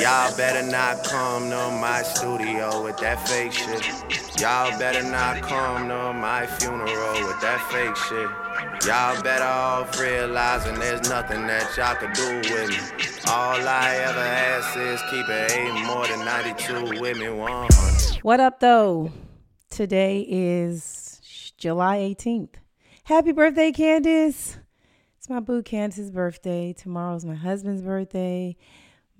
Y'all better not come to my studio with that fake shit. Y'all better not come to my funeral with that fake shit. Y'all better off realizing there's nothing that y'all could do with me. All I ever ask is keep it eight more than 92 with me. 100. What up, though? Today is July 18th. Happy birthday, Candace. It's my boo Candace's birthday. Tomorrow's my husband's birthday.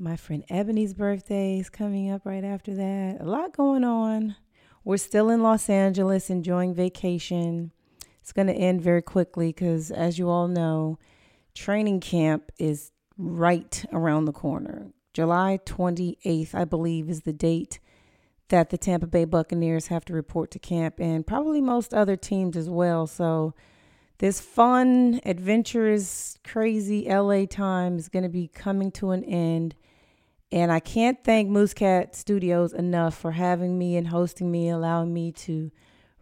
My friend Ebony's birthday is coming up right after that. A lot going on. We're still in Los Angeles enjoying vacation. It's going to end very quickly because, as you all know, training camp is right around the corner. July 28th, I believe, is the date that the Tampa Bay Buccaneers have to report to camp, and probably most other teams as well. So, this fun, adventurous, crazy LA time is going to be coming to an end. And I can't thank Moosecat Studios enough for having me and hosting me, allowing me to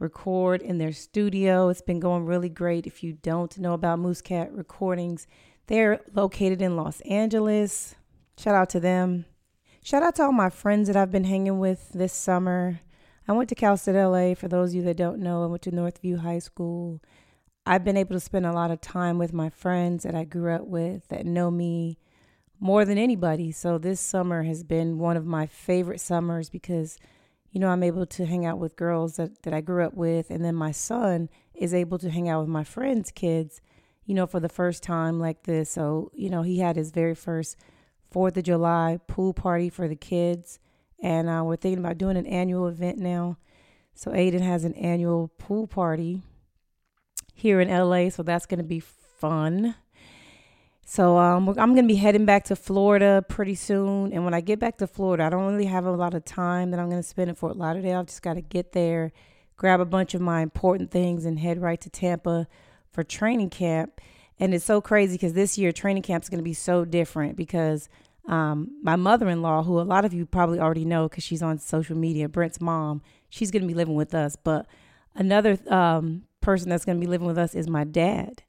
record in their studio. It's been going really great. If you don't know about Moosecat Recordings, they're located in Los Angeles. Shout out to them. Shout out to all my friends that I've been hanging with this summer. I went to Cal State LA. For those of you that don't know, I went to Northview High School. I've been able to spend a lot of time with my friends that I grew up with that know me more than anybody. So this summer has been one of my favorite summers because, you know, I'm able to hang out with girls that, that I grew up with. And then my son is able to hang out with my friends' kids, you know, for the first time like this. So, you know, he had his very first Fourth of July pool party for the kids. And uh, we're thinking about doing an annual event now. So Aiden has an annual pool party here in LA. So that's going to be fun. So um, I'm going to be heading back to Florida pretty soon. And when I get back to Florida, I don't really have a lot of time that I'm going to spend in Fort Lauderdale. I've just got to get there, grab a bunch of my important things, and head right to Tampa for training camp. And it's so crazy because this year training camp is going to be so different because um, my mother-in-law, who a lot of you probably already know because she's on social media, Brent's mom, she's going to be living with us. But another um, person that's going to be living with us is my dad.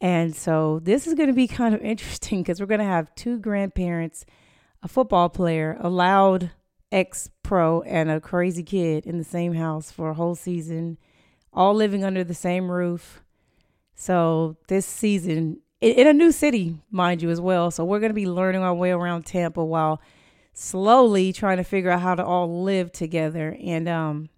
And so this is going to be kind of interesting because we're going to have two grandparents, a football player, a loud ex pro, and a crazy kid in the same house for a whole season, all living under the same roof. So this season, in a new city, mind you, as well. So we're going to be learning our way around Tampa while slowly trying to figure out how to all live together. And um,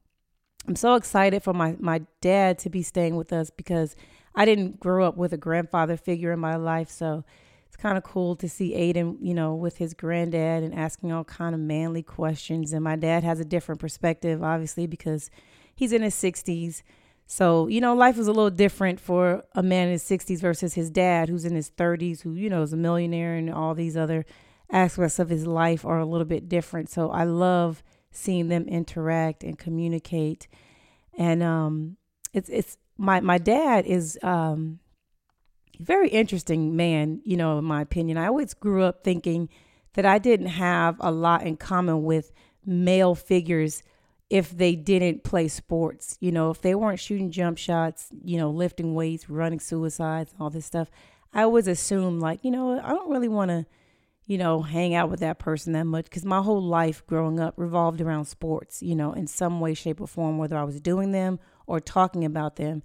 I'm so excited for my, my dad to be staying with us because I didn't grow up with a grandfather figure in my life, so it's kind of cool to see Aiden, you know, with his granddad and asking all kind of manly questions. And my dad has a different perspective, obviously, because he's in his 60s. So, you know, life is a little different for a man in his 60s versus his dad, who's in his 30s, who, you know, is a millionaire and all these other aspects of his life are a little bit different. So I love seeing them interact and communicate. And um, it's it's my my dad is um very interesting man, you know, in my opinion. I always grew up thinking that I didn't have a lot in common with male figures if they didn't play sports. You know, if they weren't shooting jump shots, you know, lifting weights, running suicides, all this stuff. I always assumed like, you know, I don't really want to, you know, hang out with that person that much because my whole life growing up revolved around sports, you know, in some way, shape, or form, whether I was doing them or talking about them.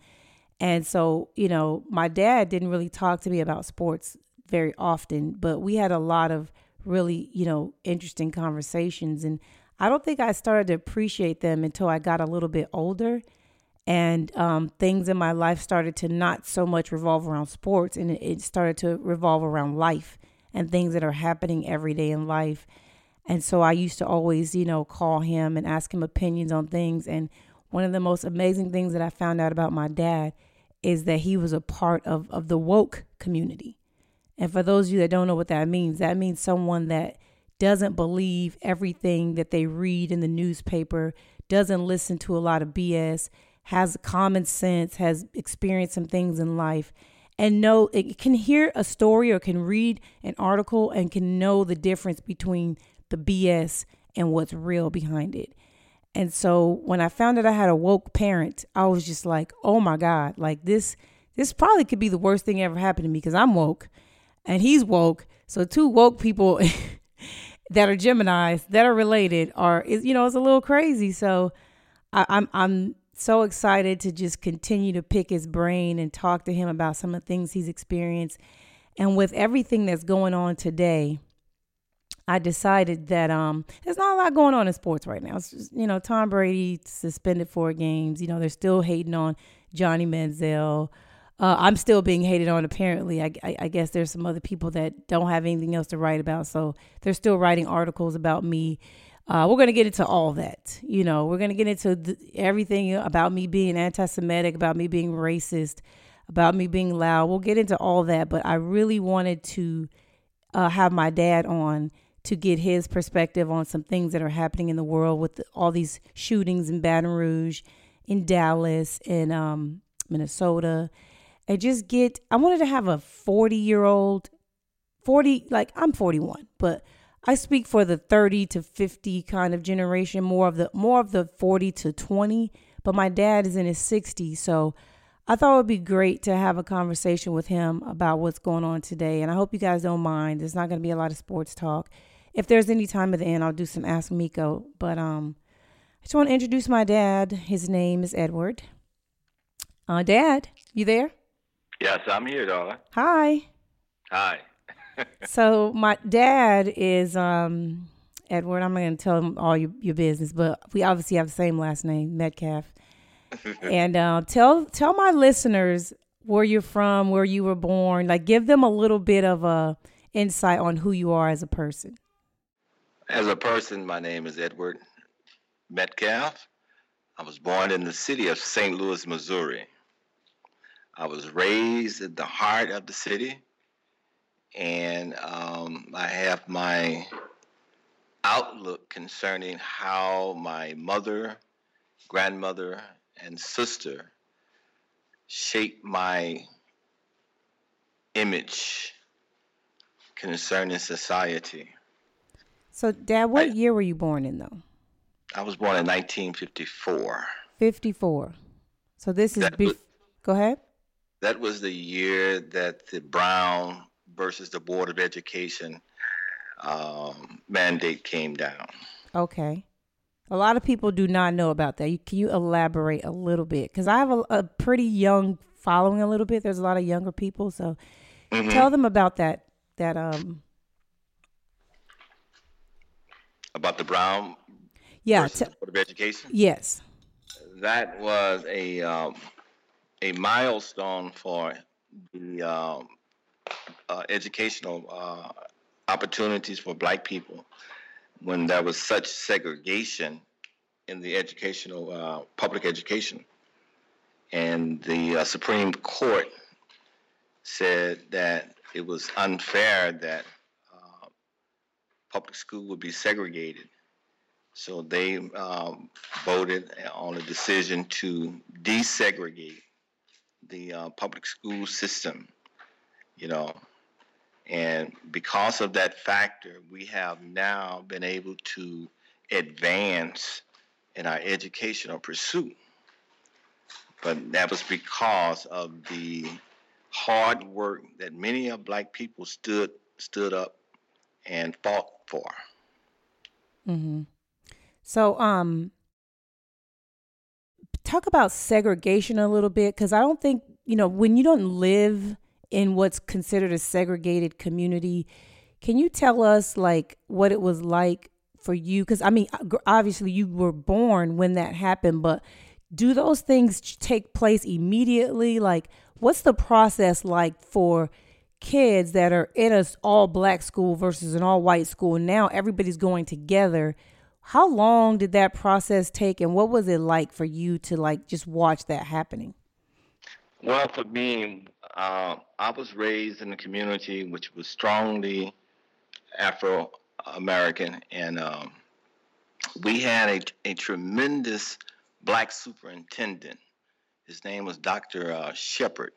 And so, you know, my dad didn't really talk to me about sports very often, but we had a lot of really, you know, interesting conversations. And I don't think I started to appreciate them until I got a little bit older and um, things in my life started to not so much revolve around sports and it started to revolve around life and things that are happening every day in life. And so I used to always, you know, call him and ask him opinions on things. And one of the most amazing things that I found out about my dad is that he was a part of, of the woke community. And for those of you that don't know what that means, that means someone that doesn't believe everything that they read in the newspaper, doesn't listen to a lot of BS, has common sense, has experienced some things in life, and know it can hear a story or can read an article and can know the difference between the BS and what's real behind it. And so when I found out I had a woke parent, I was just like, oh my God, like this, this probably could be the worst thing ever happened to me because I'm woke and he's woke. So two woke people that are Gemini's that are related are you know it's a little crazy. So I, I'm I'm so excited to just continue to pick his brain and talk to him about some of the things he's experienced. And with everything that's going on today, I decided that um there's not a lot going on in sports right now. It's just, you know, Tom Brady suspended four games. You know, they're still hating on Johnny Manziel. Uh, I'm still being hated on. Apparently, I, I, I, guess there's some other people that don't have anything else to write about, so they're still writing articles about me. Uh, we're gonna get into all that. You know, we're gonna get into th- everything about me being anti-Semitic, about me being racist, about me being loud. We'll get into all that, but I really wanted to uh, have my dad on to get his perspective on some things that are happening in the world with all these shootings in Baton Rouge, in Dallas, in um, Minnesota, and just get. I wanted to have a forty-year-old, forty like I'm forty-one, but I speak for the thirty to fifty kind of generation, more of the more of the forty to twenty. But my dad is in his sixties, so I thought it would be great to have a conversation with him about what's going on today. And I hope you guys don't mind. There's not going to be a lot of sports talk if there's any time at the end, I'll do some Ask Miko. But um, I just want to introduce my dad. His name is Edward. Uh, dad, you there? Yes, I'm here, darling. Hi. Hi. so my dad is um, Edward. I'm going to tell him all your, your business, but we obviously have the same last name, Metcalf. and uh, tell tell my listeners where you're from, where you were born. Like, give them a little bit of a insight on who you are as a person. As a person, my name is Edward Metcalf. I was born in the city of St. Louis, Missouri. I was raised in the heart of the city, and um, I have my outlook concerning how my mother, grandmother, and sister shaped my image concerning society. So, Dad, what I, year were you born in, though? I was born in 1954. 54. So this is. Bef- go ahead. That was the year that the Brown versus the Board of Education um, mandate came down. Okay. A lot of people do not know about that. Can you elaborate a little bit? Because I have a, a, pretty young following. A little bit. There's a lot of younger people, so mm-hmm. tell them about that. That um about the Brown yeah, t- Board of Education. Yes, that was a um, a milestone for the um, uh, educational uh, opportunities for Black people when there was such segregation in the educational uh, public education, and the uh, Supreme Court said that it was unfair that public school would be segregated. So they um, voted on a decision to desegregate the uh, public school system, you know. And because of that factor, we have now been able to advance in our educational pursuit. But that was because of the hard work that many of black people stood stood up and fought for. Mm-hmm. So, um, talk about segregation a little bit because I don't think you know when you don't live in what's considered a segregated community. Can you tell us like what it was like for you? Because I mean, obviously you were born when that happened, but do those things take place immediately? Like, what's the process like for kids that are in a all black school versus an all white school. Now everybody's going together. How long did that process take, and what was it like for you to like just watch that happening? Well, for me, uh, I was raised in a community which was strongly Afro American, and um, we had a, a tremendous black superintendent. His name was Dr. Uh, Shepard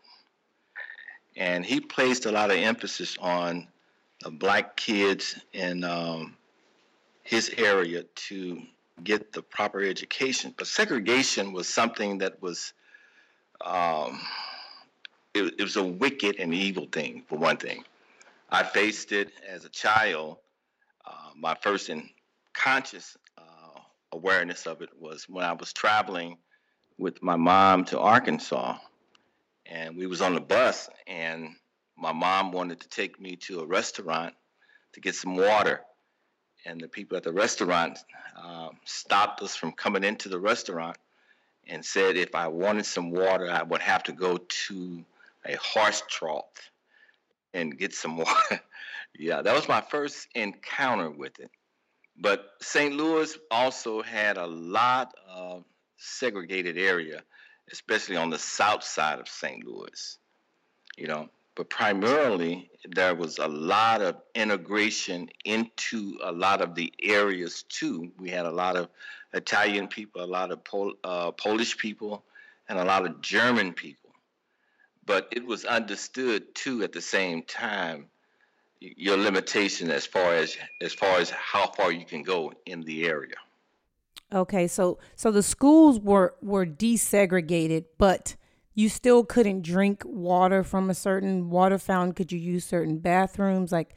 and he placed a lot of emphasis on the black kids in um, his area to get the proper education. But segregation was something that was, um, it, it was a wicked and evil thing, for one thing. I faced it as a child uh, my first in conscious uh, awareness of it was when I was traveling with my mom to Arkansas, and we was on the bus, and my mom wanted to take me to a restaurant to get some water, and the people at the restaurant um, stopped us from coming into the restaurant and said if I wanted some water, I would have to go to a horse trough and get some water. yeah, that was my first encounter with it. But St. Louis also had a lot of segregated area, especially on the south side of St. Louis. You know, but primarily there was a lot of integration into a lot of the areas too. We had a lot of Italian people, a lot of Pol- uh, Polish people, and a lot of German people. But it was understood too at the same time your limitation as far as as far as how far you can go in the area. Okay, so so the schools were were desegregated, but you still couldn't drink water from a certain water fountain. Could you use certain bathrooms? Like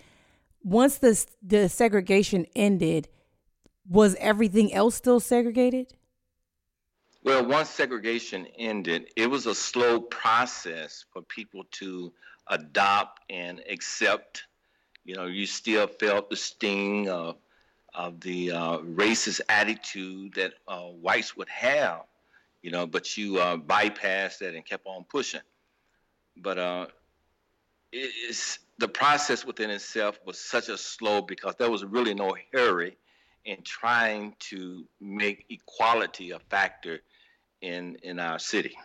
once the the segregation ended, was everything else still segregated? Well, once segregation ended, it was a slow process for people to adopt and accept. You know, you still felt the sting of of the uh, racist attitude that uh, whites would have, you know, but you uh, bypassed that and kept on pushing. But uh, it's, the process within itself was such a slow because there was really no hurry in trying to make equality a factor in in our city.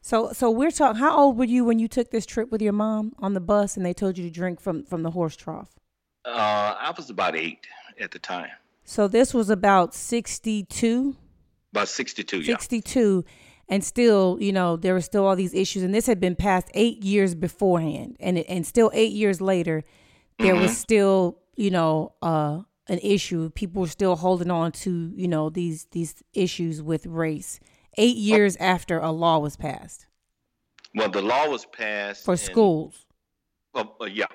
So so we're talking. How old were you when you took this trip with your mom on the bus and they told you to drink from from the horse trough? Uh, I was about eight at the time. So this was about 62? About 62, 62. Yeah. And still, you know, there were still all these issues. And this had been passed eight years beforehand. And, and still eight years later, there mm-hmm. was still, you know, uh, an issue. People were still holding on to, you know, these these issues with race. Eight years after a law was passed. Well, the law was passed for schools. Well, uh, yeah,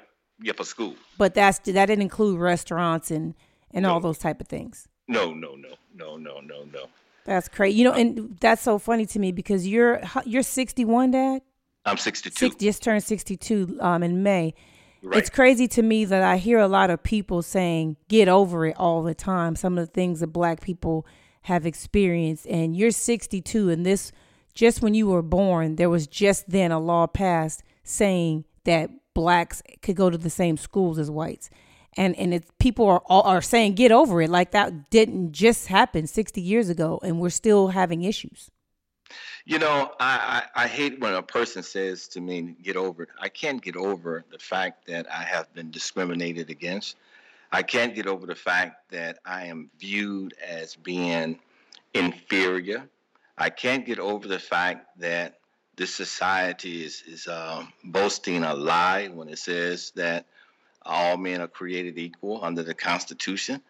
yeah, for school. But that's that didn't include restaurants and and no. all those type of things. No, no, no, no, no, no, no. That's crazy. You know, and that's so funny to me because you're you're 61, Dad. I'm 62. just turned 62 um, in May. Right. It's crazy to me that I hear a lot of people saying "get over it" all the time. Some of the things that Black people have experienced, and you're 62, and this just when you were born, there was just then a law passed saying that blacks could go to the same schools as whites and and it's people are are saying get over it. Like that didn't just happen 60 years ago and we're still having issues. You know I, I, I hate when a person says to me get over it. I can't get over the fact that i have been discriminated against. I can't get over the fact that i am viewed as being inferior. I can't get over the fact that this society is is uh, boasting a lie when it says that all men are created equal under the Constitution,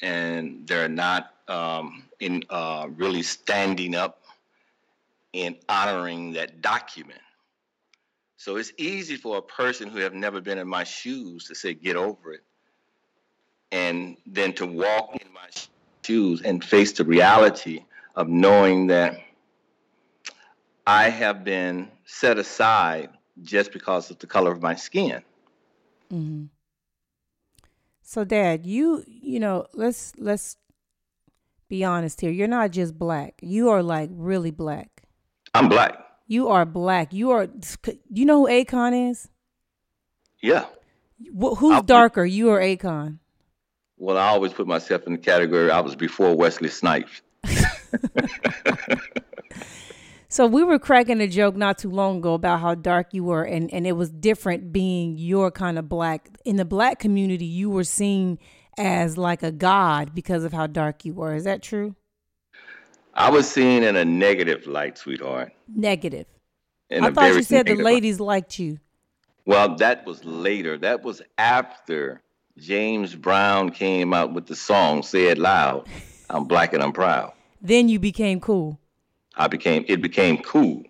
and they're not um, in uh, really standing up and honoring that document. So it's easy for a person who have never been in my shoes to say, "Get over it," and then to walk in my shoes and face the reality of knowing that I have been set aside just because of the color of my skin. Mm-hmm. So, Dad, you you know, let's let's be honest here. You're not just black. You are like really black. I'm black. You are black. You are. You know who Akon is? Yeah. Who's I'll darker, put, you or Akon? Well, I always put myself in the category I was before Wesley Snipes. So we were cracking a joke not too long ago about how dark you were and, and it was different being your kind of black. In the black community, you were seen as like a god because of how dark you were. Is that true? I was seen in a negative light, sweetheart. Negative. In I thought you said the ladies light. liked you. Well, that was later. That was after James Brown came out with the song Say It Loud. I'm black and I'm proud. Then you became cool. I became it became cool.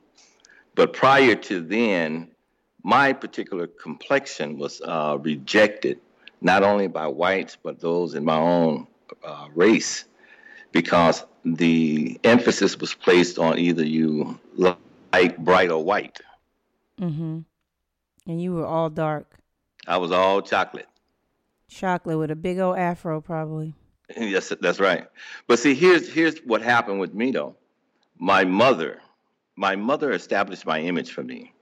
But prior to then, my particular complexion was uh, rejected, not only by whites, but those in my own uh, race, because the emphasis was placed on either you light, bright, or white. Mm-hmm. And you were all dark. I was all chocolate. Chocolate with a big old afro, probably. Yes, that's right. But see, here's here's what happened with me though. My mother, my mother established my image for me,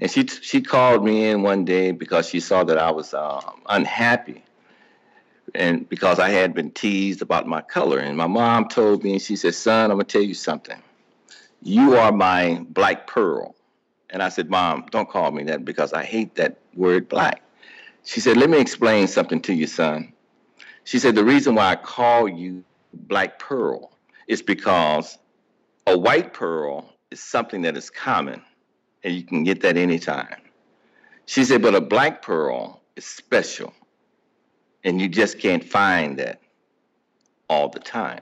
and she she called me in one day because she saw that I was uh, unhappy, and because I had been teased about my color. And my mom told me, and she said, "Son, I'm gonna tell you something. You are my black pearl." And I said, Mom, don't call me that because I hate that word black. She said, Let me explain something to you, son. She said, The reason why I call you black pearl is because a white pearl is something that is common and you can get that anytime. She said, But a black pearl is special and you just can't find that all the time.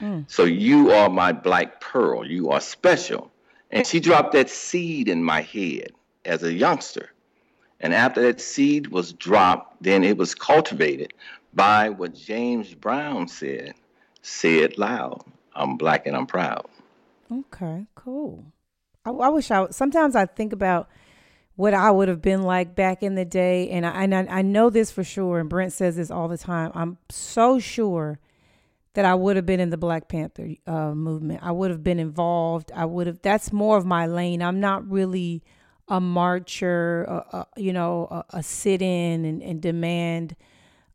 Mm. So you are my black pearl. You are special. And she dropped that seed in my head as a youngster. And after that seed was dropped, then it was cultivated by what James Brown said say it loud. I'm black and I'm proud. Okay, cool. I, I wish I sometimes I think about what I would have been like back in the day, and I, and I, I know this for sure. And Brent says this all the time. I'm so sure that I would have been in the Black Panther uh, movement. I would have been involved. I would have. That's more of my lane. I'm not really a marcher, uh, uh, you know, a, a sit in and, and demand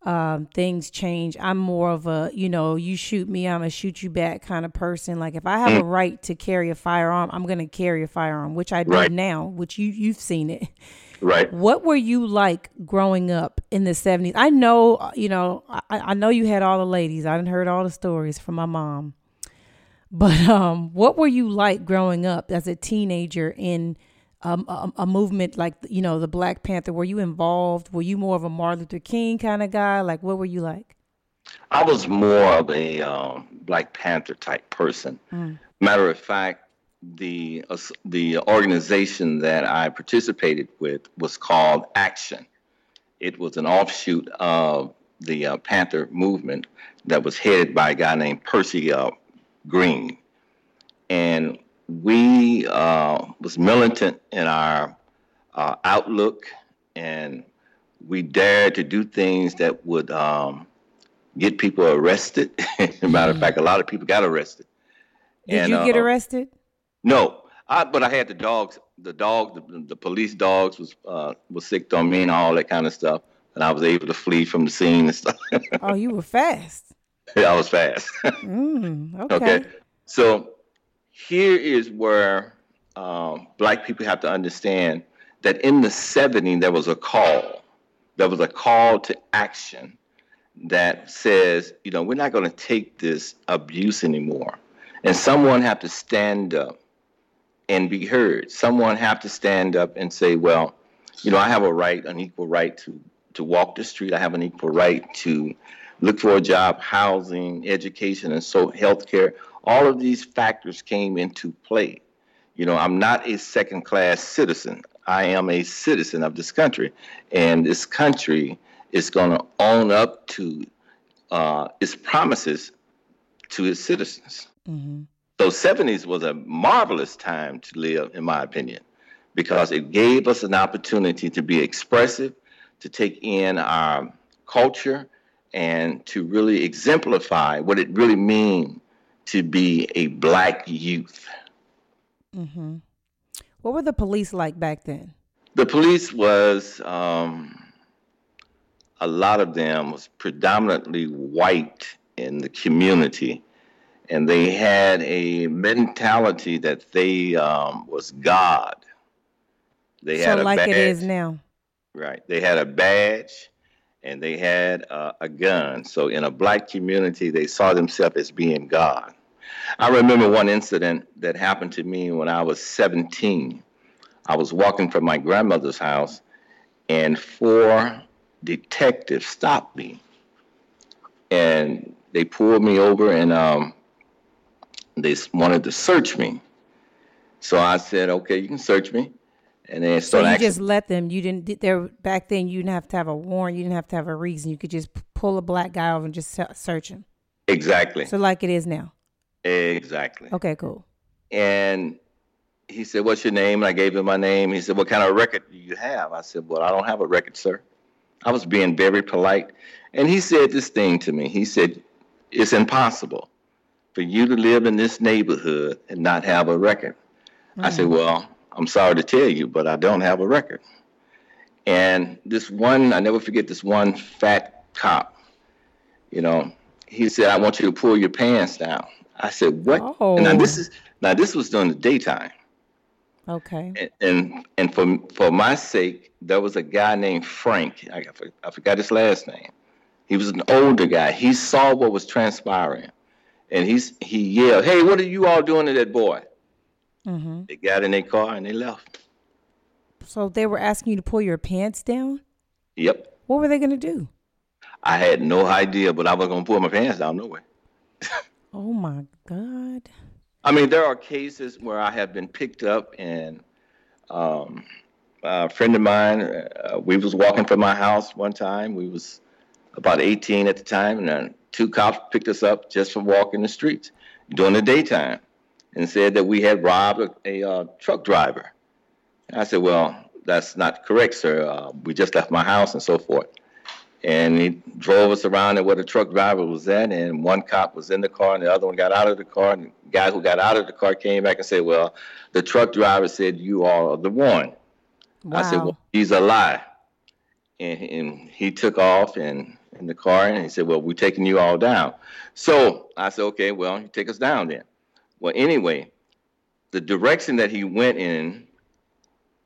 um, things change. I'm more of a, you know, you shoot me, I'm gonna shoot you back kind of person. Like if I have mm. a right to carry a firearm, I'm gonna carry a firearm, which I do right. now, which you you've seen it. Right. What were you like growing up in the 70s? I know, uh, you know, I, I know you had all the ladies. I didn't heard all the stories from my mom. But um, what were you like growing up as a teenager in um, a, a, movement like, you know, the Black Panther? Were you involved? Were you more of a Martin Luther King kind of guy? Like, what were you like? I was more of a um, Black Panther type person. Mm. Matter of fact, the uh, the organization that I participated with was called Action. It was an offshoot of the uh, Panther movement that was headed by a guy named Percy uh, Green, and we uh, was militant in our uh, outlook, and we dared to do things that would um, get people arrested. As a matter of fact, a lot of people got arrested. Did and, you get uh, arrested? No, I, but I had the dogs. The dog, the, the police dogs was uh, was sick on me and all that kind of stuff, and I was able to flee from the scene and stuff. oh, you were fast. Yeah, I was fast. mm, okay. okay. So here is where um, black people have to understand that in the 70s there was a call. There was a call to action that says, you know, we're not going to take this abuse anymore. And someone have to stand up and be heard. Someone have to stand up and say, well, you know, I have a right, an equal right to to walk the street. I have an equal right to look for a job, housing, education, and so healthcare. All of these factors came into play. You know, I'm not a second class citizen. I am a citizen of this country, and this country is going to own up to uh, its promises to its citizens. Mm-hmm. So 70s was a marvelous time to live, in my opinion, because it gave us an opportunity to be expressive, to take in our culture, and to really exemplify what it really means to be a black youth. Mm-hmm. What were the police like back then? The police was um, a lot of them was predominantly white in the community and they had a mentality that they um, was God. They so had a like badge. it is now. Right. They had a badge and they had uh, a gun. So in a black community, they saw themselves as being God. I remember one incident that happened to me when I was 17. I was walking from my grandmother's house, and four detectives stopped me. And they pulled me over and um, they wanted to search me. So I said, okay, you can search me. And then So you just let them. You didn't. There back then. You didn't have to have a warrant. You didn't have to have a reason. You could just pull a black guy over and just search him. exactly, So like it is now. exactly. Okay, cool. And he said, "What's your name?" And I gave him my name. He said, "What kind of record do you have?" I said, "Well, I don't have a record, sir." I was being very polite, and he said this thing to me. He said, "It's impossible for you to live in this neighborhood and not have a record." I said, mm. "Well, I'm sorry to tell you, but I don't have a record." And this one, I never forget this one fat cop. You know, he said, "I want you to pull your pants down." I said, "What?" Oh. And now this oh. is now this was during the daytime, Okay. and and, and for for my sake, there was a guy named Frank. I, I forgot his last name. He was an older guy. He saw what was transpiring, and he's he yelled, "Hey, what are you all doing to that boy?" Hmm They got in their car and they left. So they were asking you to pull your pants down. Yep, What were they gonna do? I had no idea, but I was gonna pull my pants down no way. Oh my god. I mean, there are cases where I have been picked up, and um, a friend of mine, uh, we was walking from my house one time. We was about 18 at the time, and two cops picked us up just for walking the streets during the daytime, and said that we had robbed a, a uh, truck driver. And I said, "Well, that's not correct, sir. Uh, we just left my house and so forth." and he drove us around to where the truck driver was at, and one cop was in the car, and the other one got out of the car, and the guy who got out of the car came back and said, "Well, the truck driver said you are the one." Wow. I said, "Well, he's a lie," and, and he took off and in the car, and he said, "Well, we're taking you all down." So I said, "Okay, well, you take us down then." Well, anyway, the direction that he went in,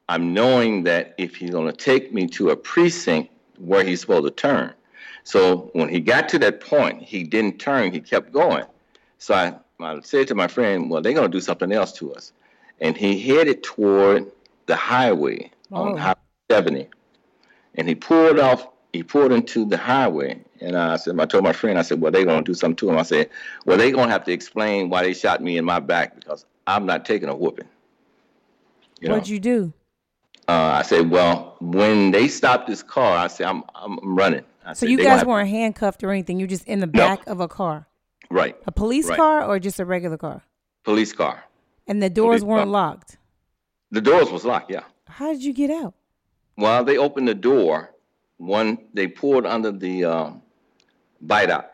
I'm knowing that if he's going to take me to a precinct where he's supposed to turn. So when he got to that point, he didn't turn, he kept going. So I, I said to my friend, Well, they're going to do something else to us. And he headed toward the highway Oh. on Highway 70. And he pulled off, he pulled into the highway. And I said, I told my friend, I said, Well, they're going to do something to him. I said, Well, they're going to have to explain why they shot me in my back because I'm not taking a whooping. You? What'd you do? Uh, I said, well, when they stopped this car, I said, I'm, I'm running. I So said, you guys weren't handcuffed or anything. You're just in the back of a car, right? a police Right. car or just a regular car, Police car. and the doors Police weren't car. locked. The doors was locked. Yeah. How did you get out? Well, they opened the door. One, they pulled under the um, bite out,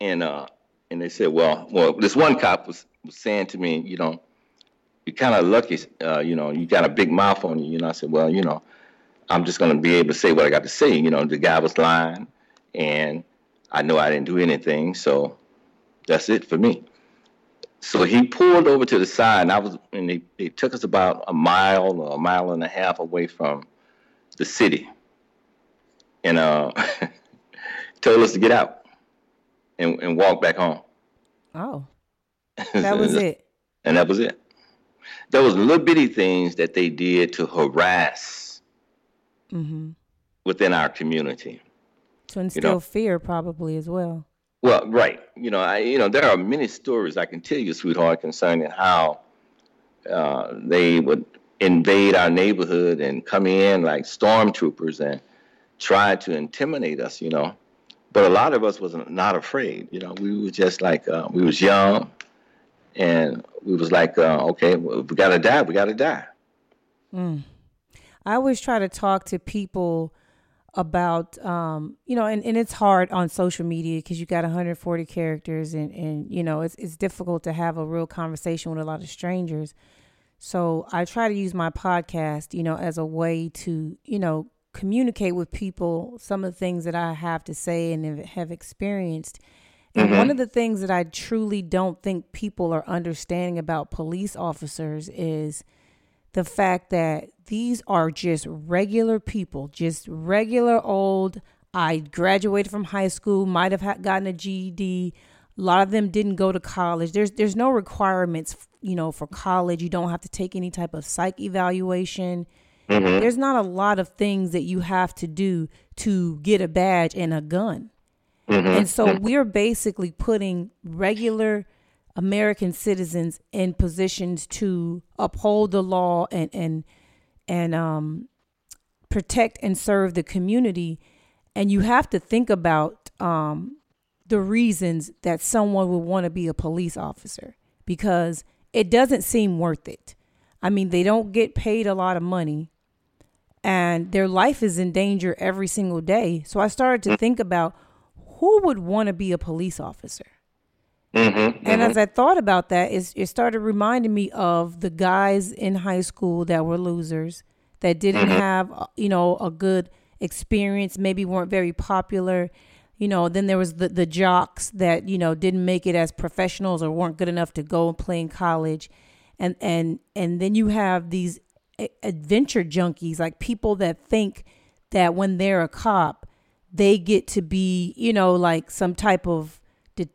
and uh, and they said, well, well, this one cop was, was saying to me, you know, you're kind of lucky, uh, you know, you got a big mouth on you. You know, I said, well, you know, I'm just going to be able to say what I got to say. You know, the guy was lying, and I know I didn't do anything, so that's it for me. So he pulled over to the side, and I was, and they, they took us about a mile or a mile and a half away from the city, and uh, told us to get out and, and walk back home. Oh, that was it. and that was it. There was little bitty things that they did to harass mm-hmm. within our community. To instill know. fear, probably as well. Well, right. You know, I you know there are many stories I can tell you, sweetheart, concerning how uh, they would invade our neighborhood and come in like stormtroopers and try to intimidate us. You know, but a lot of us was not afraid. You know, we was just like uh, we was young, and we was like, uh, okay, we gotta die, we gotta die. Mm. I always try to talk to people about, um, you know, and, and it's hard on social media because you got 140 characters and, and, you know, it's, it's difficult to have a real conversation with a lot of strangers. So I try to use my podcast, you know, as a way to, you know, communicate with people some of the things that I have to say and have- experienced. And one mm-hmm. of the things that I truly don't think people are understanding about police officers is the fact that these are just regular people, just regular old. I graduated from high school, might have gotten a GED. A lot of them didn't go to college. There's there's no requirements, you know, for college. You don't have to take any type of psych evaluation. There's not a lot of things that you have to do to get a badge and a gun. And so we're basically putting regular American citizens in positions to uphold the law and and and um, protect and serve the community. And you have to think about um, the reasons that someone would want to be a police officer because it doesn't seem worth it. I mean, they don't get paid a lot of money and their life is in danger every single day. So I started to think about who would want to be a police officer. Mm-hmm, And mm-hmm. as I thought about that, it started reminding me of the guys in high school that were losers, that didn't have, uh, you know, a good experience, maybe weren't very popular. You know, then there was the, the jocks that, you know, didn't make it as professionals or weren't good enough to go and play in college. And, and, and then you have these adventure junkies, like people that think that when they're a cop, they get to be, you know, like some type of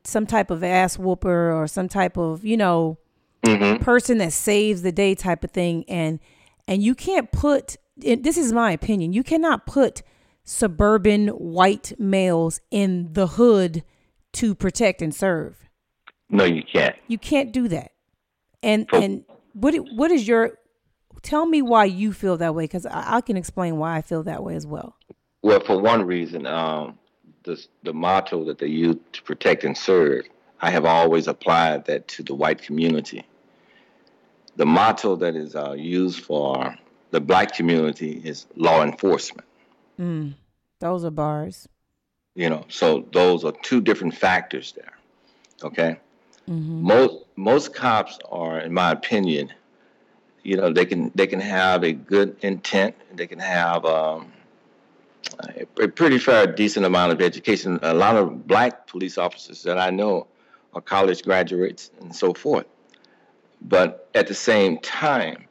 some type of ass whooper or some type of you know mm-hmm. person that saves the day type of thing. And and you can't put this is my opinion you cannot put suburban white males in the hood to protect and serve. No, you can't. you can't do that. And For- and what what is your tell me why you feel that way because I, I can explain why i feel that way as well Well, for one reason, um, the the motto that they use to protect and serve, I have always applied that to the white community. The motto that is uh, used for the black community is law enforcement. mm, those are bars You know, so those are two different factors there. Okay, hmm most most cops are, in my opinion, you know, they can they can have a good intent. They can have um, a, pretty fair, decent amount of education. A lot of black police officers that I know are college graduates and so forth. But at the same time,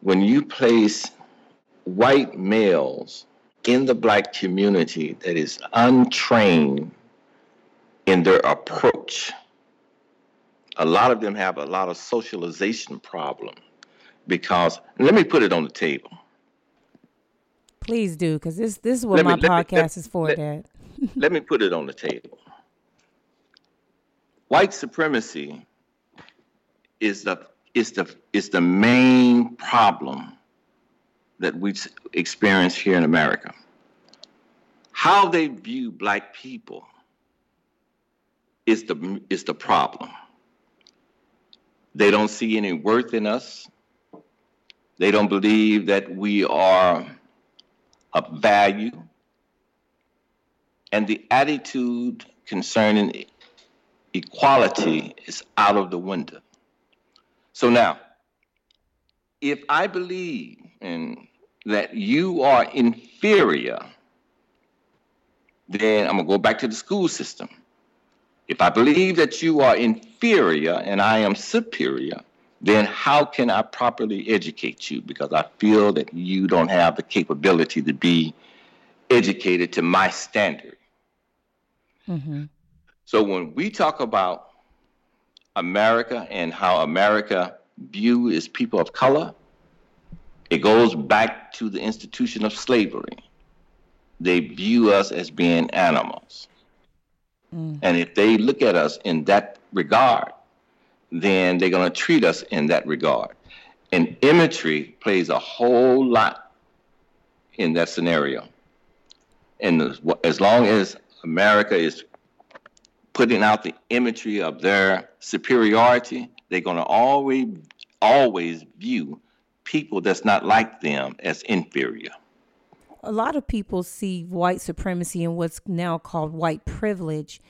when you place white males in the black community that is untrained in their approach, a lot of them have a lot of socialization problem because let me put it on the table. please do because this this is what Let my me- podcast let- is for let- dad let me put it on the table. White supremacy is the is the is the main problem that we experience here in America. How they view black people is the is the problem. They don't see any worth in us. They don't believe that we are of value and the attitude concerning equality is out of the window. So now, if I believe in that you are inferior, then I'm gonna go back to the school system. If I believe that you are inferior and I am superior, then how can I properly educate you? Because I feel that you don't have the capability to be educated to my standard. hmm So when we talk about America and how America view its people of color, it goes back to the institution of slavery. They view us as being animals. Mm. And if they look at us in that regard, then they're going to treat us in that regard. And imagery plays a whole lot in that scenario. And as- long as America is putting out the imagery of their superiority, they're going to always always view people that's not like them as inferior. a lot of people see white supremacy and what's now called white privilege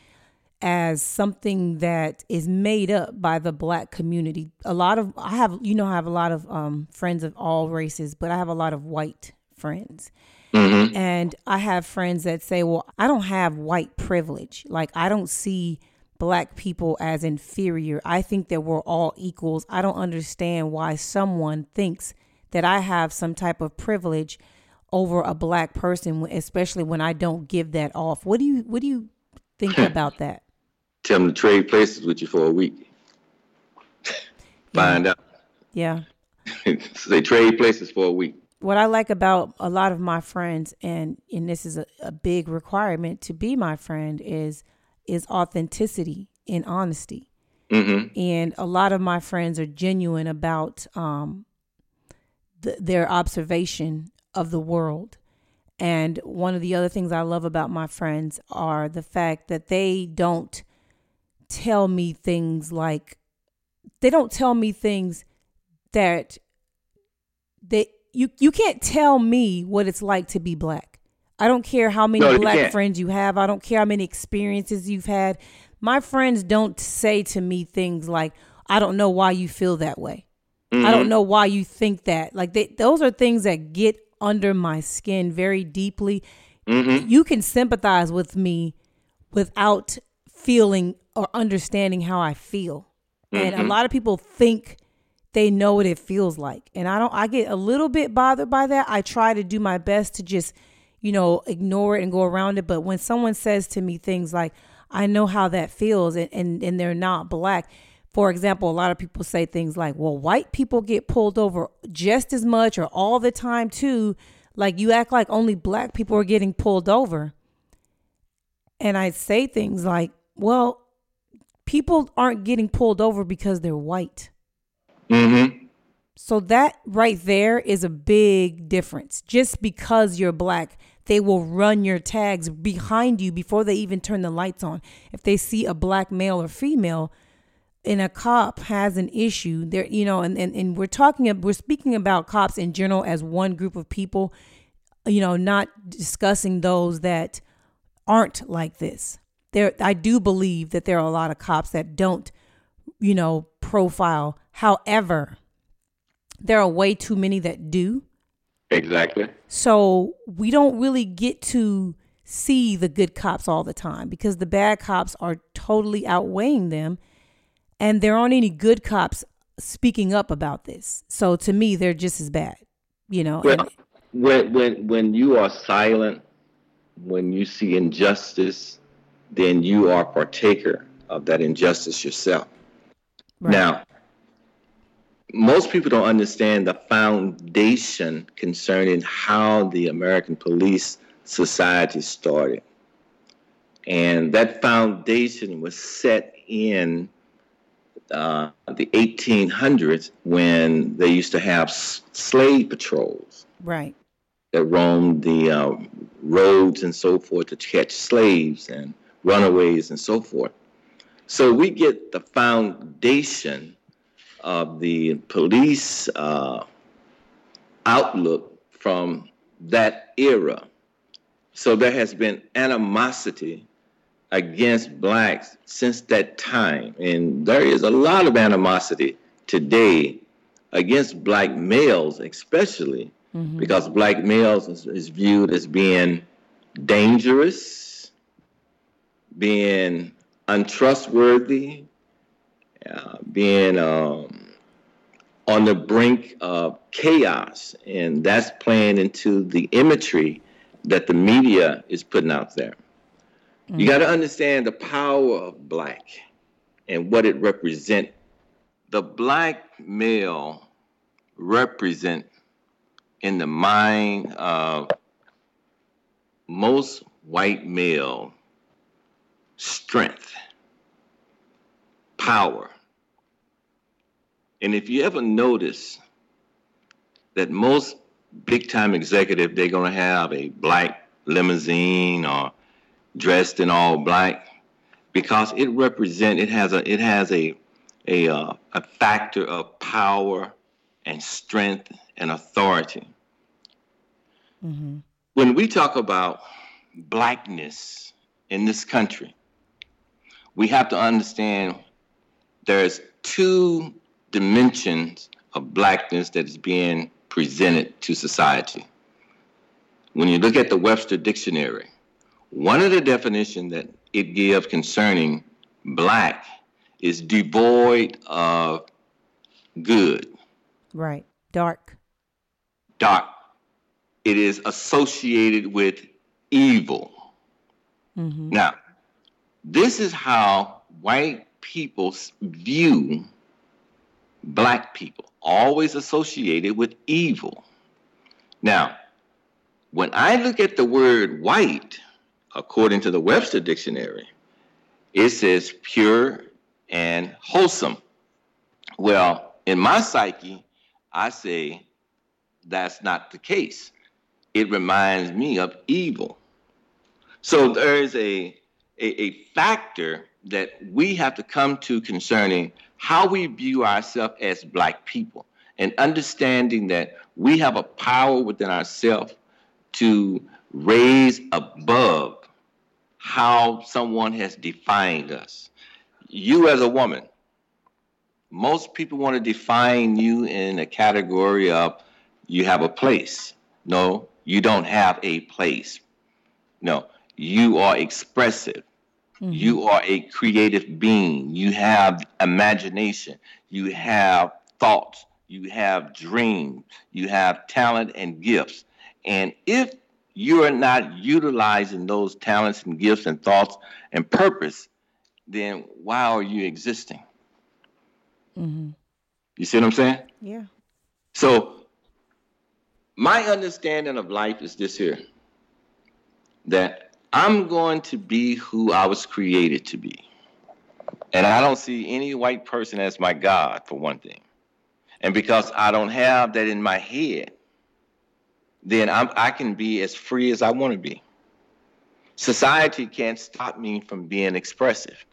as something that is made up by the black community. A lot of I have you know I have a lot of um, friends of all races, but I have a lot of white friends. Mm-hmm. And I have friends that say, "Well, I don't have white privilege. Like I don't see black people as inferior. I think that we're all equals. I don't understand why someone thinks that I have some type of privilege over a black person, especially when I don't give that off. What do you what do you think about that? Tell them to trade places with you for a week. Find out. Yeah. so they trade places for a week. What I like about a lot of my friends and and this is a, a big requirement to be my friend is is authenticity and honesty. hmm and a lot of my friends are genuine about um, th- their observation of the world. And one of the other things I love about my friends are the fact that they don't tell me things like they don't tell me things that they you you can't tell me what it's like to be black. I don't care how many No, black can't. friends you have. I don't care how many experiences you've had. My friends don't say to me things like, "I don't know why you feel that way. I Mm-hmm. don't know why you think that." Like they, those are things that get under my skin very deeply. Mm-hmm. You can sympathize with me without feeling or understanding how I feel. And a mm-hmm. lot of people think they know what it feels like. And I don't I get a little bit bothered by that. I try to do my best to just, you know, ignore it and go around it. But when someone says to me things like, I know how that feels and, and, and they're not black. For example, a lot of people say things like, well, white people get pulled over just as much or all the time too. Like you act like only black people are getting pulled over. And I say things like, well, people aren't getting pulled over because they're white. Mm-hmm. So that right there is a big difference. Just because you're black, they will run your tags behind you before they even turn the lights on. If they see a black male or female and a cop has an issue, there you know, and, and, and we're talking we're speaking about cops in general as one group of people, you know, not discussing those that aren't like this. There I do believe that there are a lot of cops that don't, you know, profile. However, there are way too many that do. Exactly. So we don't really get to see the good cops all the time because the bad cops are totally outweighing them. And there aren't any good cops speaking up about this. So to me, they're just as bad, you know. Well, and- when when when you are silent, when you see injustice, then you are partaker of that injustice yourself. Right. Now, most people don't understand the foundation concerning how the American police society started. And that foundation was set in uh, the 1800s when they used to have s- slave patrols right. that roamed the uh, roads and so forth to catch slaves and runaways and so forth. So we get the foundation of the police uh, outlook from that era. So there has been animosity against blacks since that time. And there is a lot of animosity today against black males, especially because black males is, is viewed as being dangerous, being untrustworthy, uh, being um, on the brink of chaos. And that's playing into the imagery that the media is putting out there. You got to understand the power of black and what it represents. The black male represent in the mind of most white male strength, power. And if you ever notice that most big time executive, they're going to have a black limousine or dressed in all black because it represent it has a it has a a uh, a factor of power and strength and authority. When we talk about blackness in this country, we have to understand there's two dimensions of blackness that is being presented to society. When you look at the Webster Dictionary, one of the definitions that it gives concerning black is devoid of good, Right. Dark. dark. It is associated with evil. Mm-hmm. Now, this is how white people view black people, always associated with evil. Now, when I look at the word white, according to the Webster Dictionary, it says pure and wholesome. Well, in my psyche, I say that's not the case. It reminds me of evil. So there is a, a, a factor that we have to come to concerning how we view ourselves as black people and understanding that we have a power within ourselves to raise above how someone has defined us. You as a woman, most people want to define you in a category of you have a place. No, you don't have a place. No, you are expressive. Mm-hmm. You are a creative being. You have imagination. You have thoughts. You have dreams. You have talent and gifts. And if you are not utilizing those talents and gifts and thoughts and purpose, then why are you existing? Mm-hmm. You see what I'm saying? Yeah. So, my understanding of life is this here that I'm going to be who I was created to be. And I don't see any white person as my God, for one thing. And because I don't have that in my head, then I'm, i can be as free as I want to be. Society can't stop me from being expressive.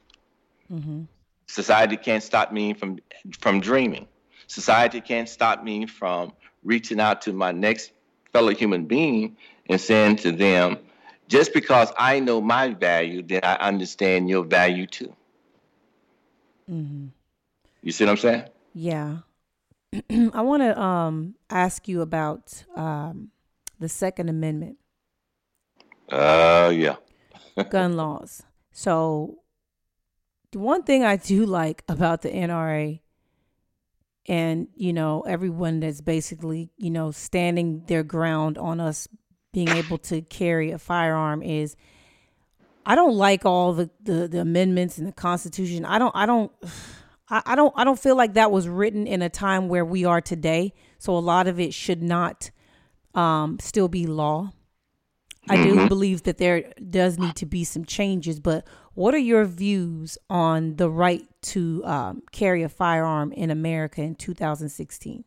Mm-hmm. Society can't stop me from from dreaming. Society can't stop me from reaching out to my next fellow human being and saying to them, just because I know my value, then I understand your value too. Mm-hmm. You see what I'm saying? Yeah. I want to um, ask you about um, the Second Amendment. Uh, yeah. gun laws. So, the one thing I do like about the NRA and, you know, everyone that's basically, you know, standing their ground on us being able to carry a firearm is I don't like all the, the, the amendments in the Constitution. I don't I don't I, I don't I don't feel like that was written in a time where we are today. So a lot of it should not um, still be law. I do mm-hmm. believe that there does need to be some changes, but what are your views on the right to um, carry a firearm in America in 2016?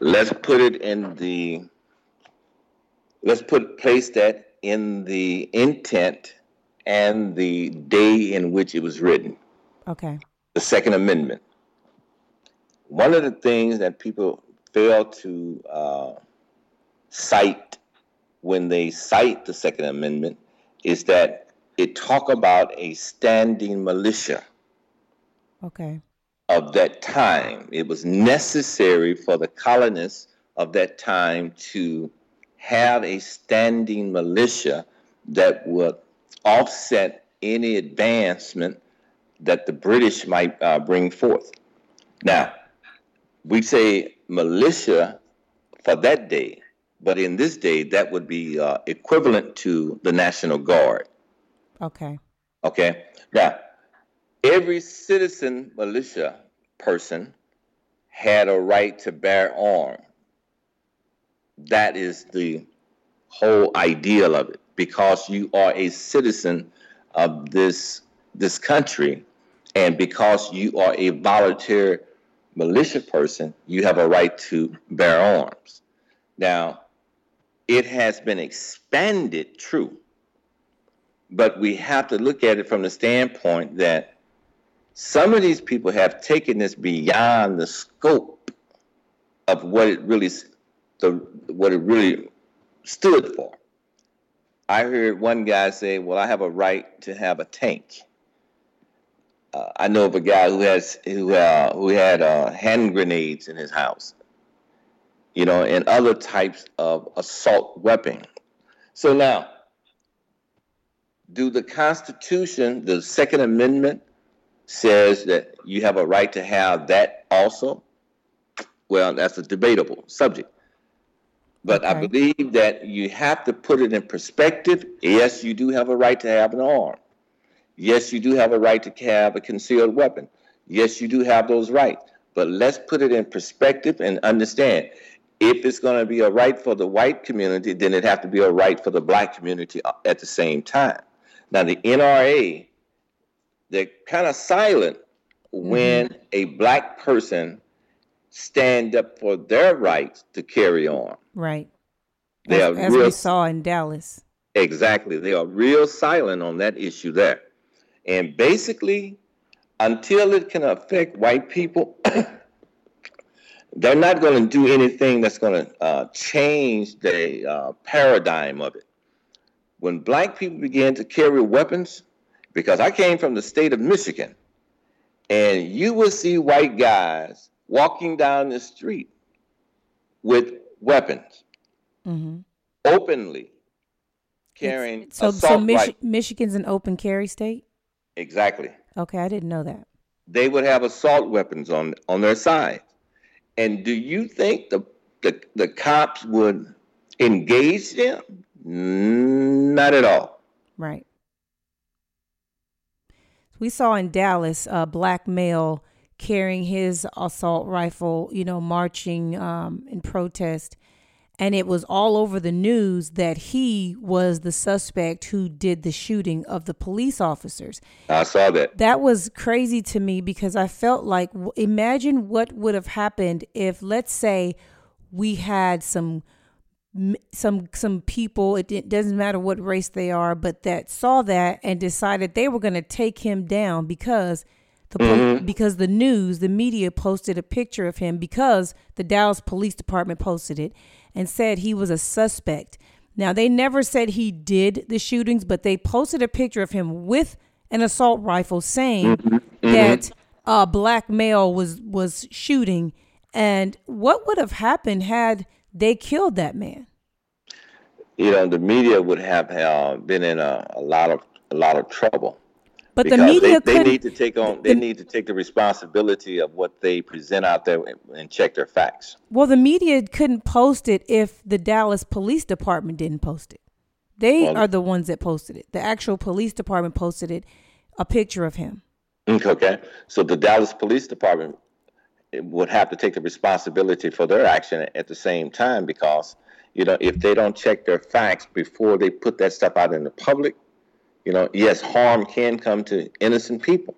Let's put it in the let's put place that in the intent and the day in which it was written. Okay. The Second Amendment. One of the things that people fail to uh, cite when they cite the Second Amendment is that it talk about a standing militia. Okay. Of that time, it was necessary for the colonists of that time to have a standing militia that would offset any advancement that the British might uh, bring forth. Now, we say militia for that day, but in this day, that would be uh, equivalent to the National Guard. Okay. Okay. Now, every citizen militia person had a right to bear arms. That is the whole ideal of it, because you are a citizen of this this country, and because you are a volunteer militia person, you have a right to bear arms. Now, it has been expanded, true, but we have to look at it from the standpoint that some of these people have taken this beyond the scope of what it really the what it really stood for. I heard one guy say, "Well, I have a right to have a tank." Uh, I know of a guy who has who uh, who had uh, hand grenades in his house you know, and other types of assault weapon. So now, do the Constitution, the Second Amendment, says that you have a right to have that also? Well, that's a debatable subject. But okay. I believe that you have to put it in perspective. Yes, you do have a right to have an arm. Yes, you do have a right to have a concealed weapon. Yes, you do have those rights. But let's put it in perspective and understand if it's going to be a right for the white community, then it have to be a right for the black community uh, at the same time. Now, the NRA, they're kind of silent mm-hmm. when a black person stand up for their rights to carry on. Right. They as, are as real, we saw in Dallas. Exactly. They are real silent on that issue there. And basically, until it can affect white people, they're not going to do anything that's going to uh, change the uh, paradigm of it. When black people began to carry weapons, because I came from the state of Michigan, and you will see white guys walking down the street with weapons mm-hmm. openly carrying So, assault so Mich- rifles. Michigan's an open carry state. Exactly. Okay, I didn't know that. They would have assault weapons on on their side. And do you think the the, the cops would engage them? Not at all. Right. We saw in Dallas a black male carrying his assault rifle, you know, marching um, in protest. And it was all over the news that he was the suspect who did the shooting of the police officers. I saw that. That was crazy to me because I felt like imagine what would have happened if let's say we had some some some people it, it doesn't matter what race they are but that saw that and decided they were going to take him down because the pol- mm-hmm. because the news the media posted a picture of him because the Dallas Police Department posted it and said he was a suspect. Now they never said he did the shootings but they posted a picture of him with an assault rifle saying mm-hmm. Mm-hmm. that a black male was was shooting. And what would have happened had they killed that man? You know, the media would have uh, been in a, a lot of a lot of trouble. But the media they, they need to take on they the- need to take the responsibility of what they present out there and, and check their facts. well the media couldn't post it if the Dallas Police Department didn't post it. They Well- are the ones that posted it. The actual police department posted it a picture of him. Mm, okay, so the Dallas Police Department eh, would have to take the responsibility for their action at the same time because you know if they don't check their facts before they put that stuff out in the public, you know, yes, harm can come to innocent people.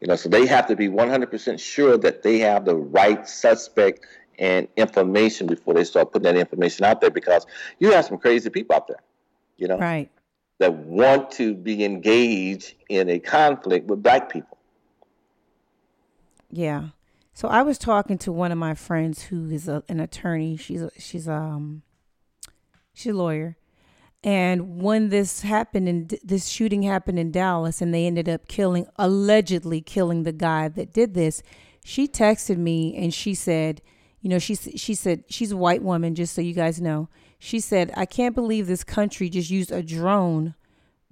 You know, so they have to be 100% sure that they have the right suspect and information before they start putting that information out there because you have some crazy people out there, you know, right that want to be engaged in a conflict with black people. Yeah. So I was talking to one of my friends who is a, an attorney. She's a, she's um she's a lawyer. And when this happened and this shooting happened in Dallas and they ended up killing allegedly killing the guy that did this, she texted me and she said, you know, she she said she's a white woman just so you guys know. She said, "I can't believe this country just used a drone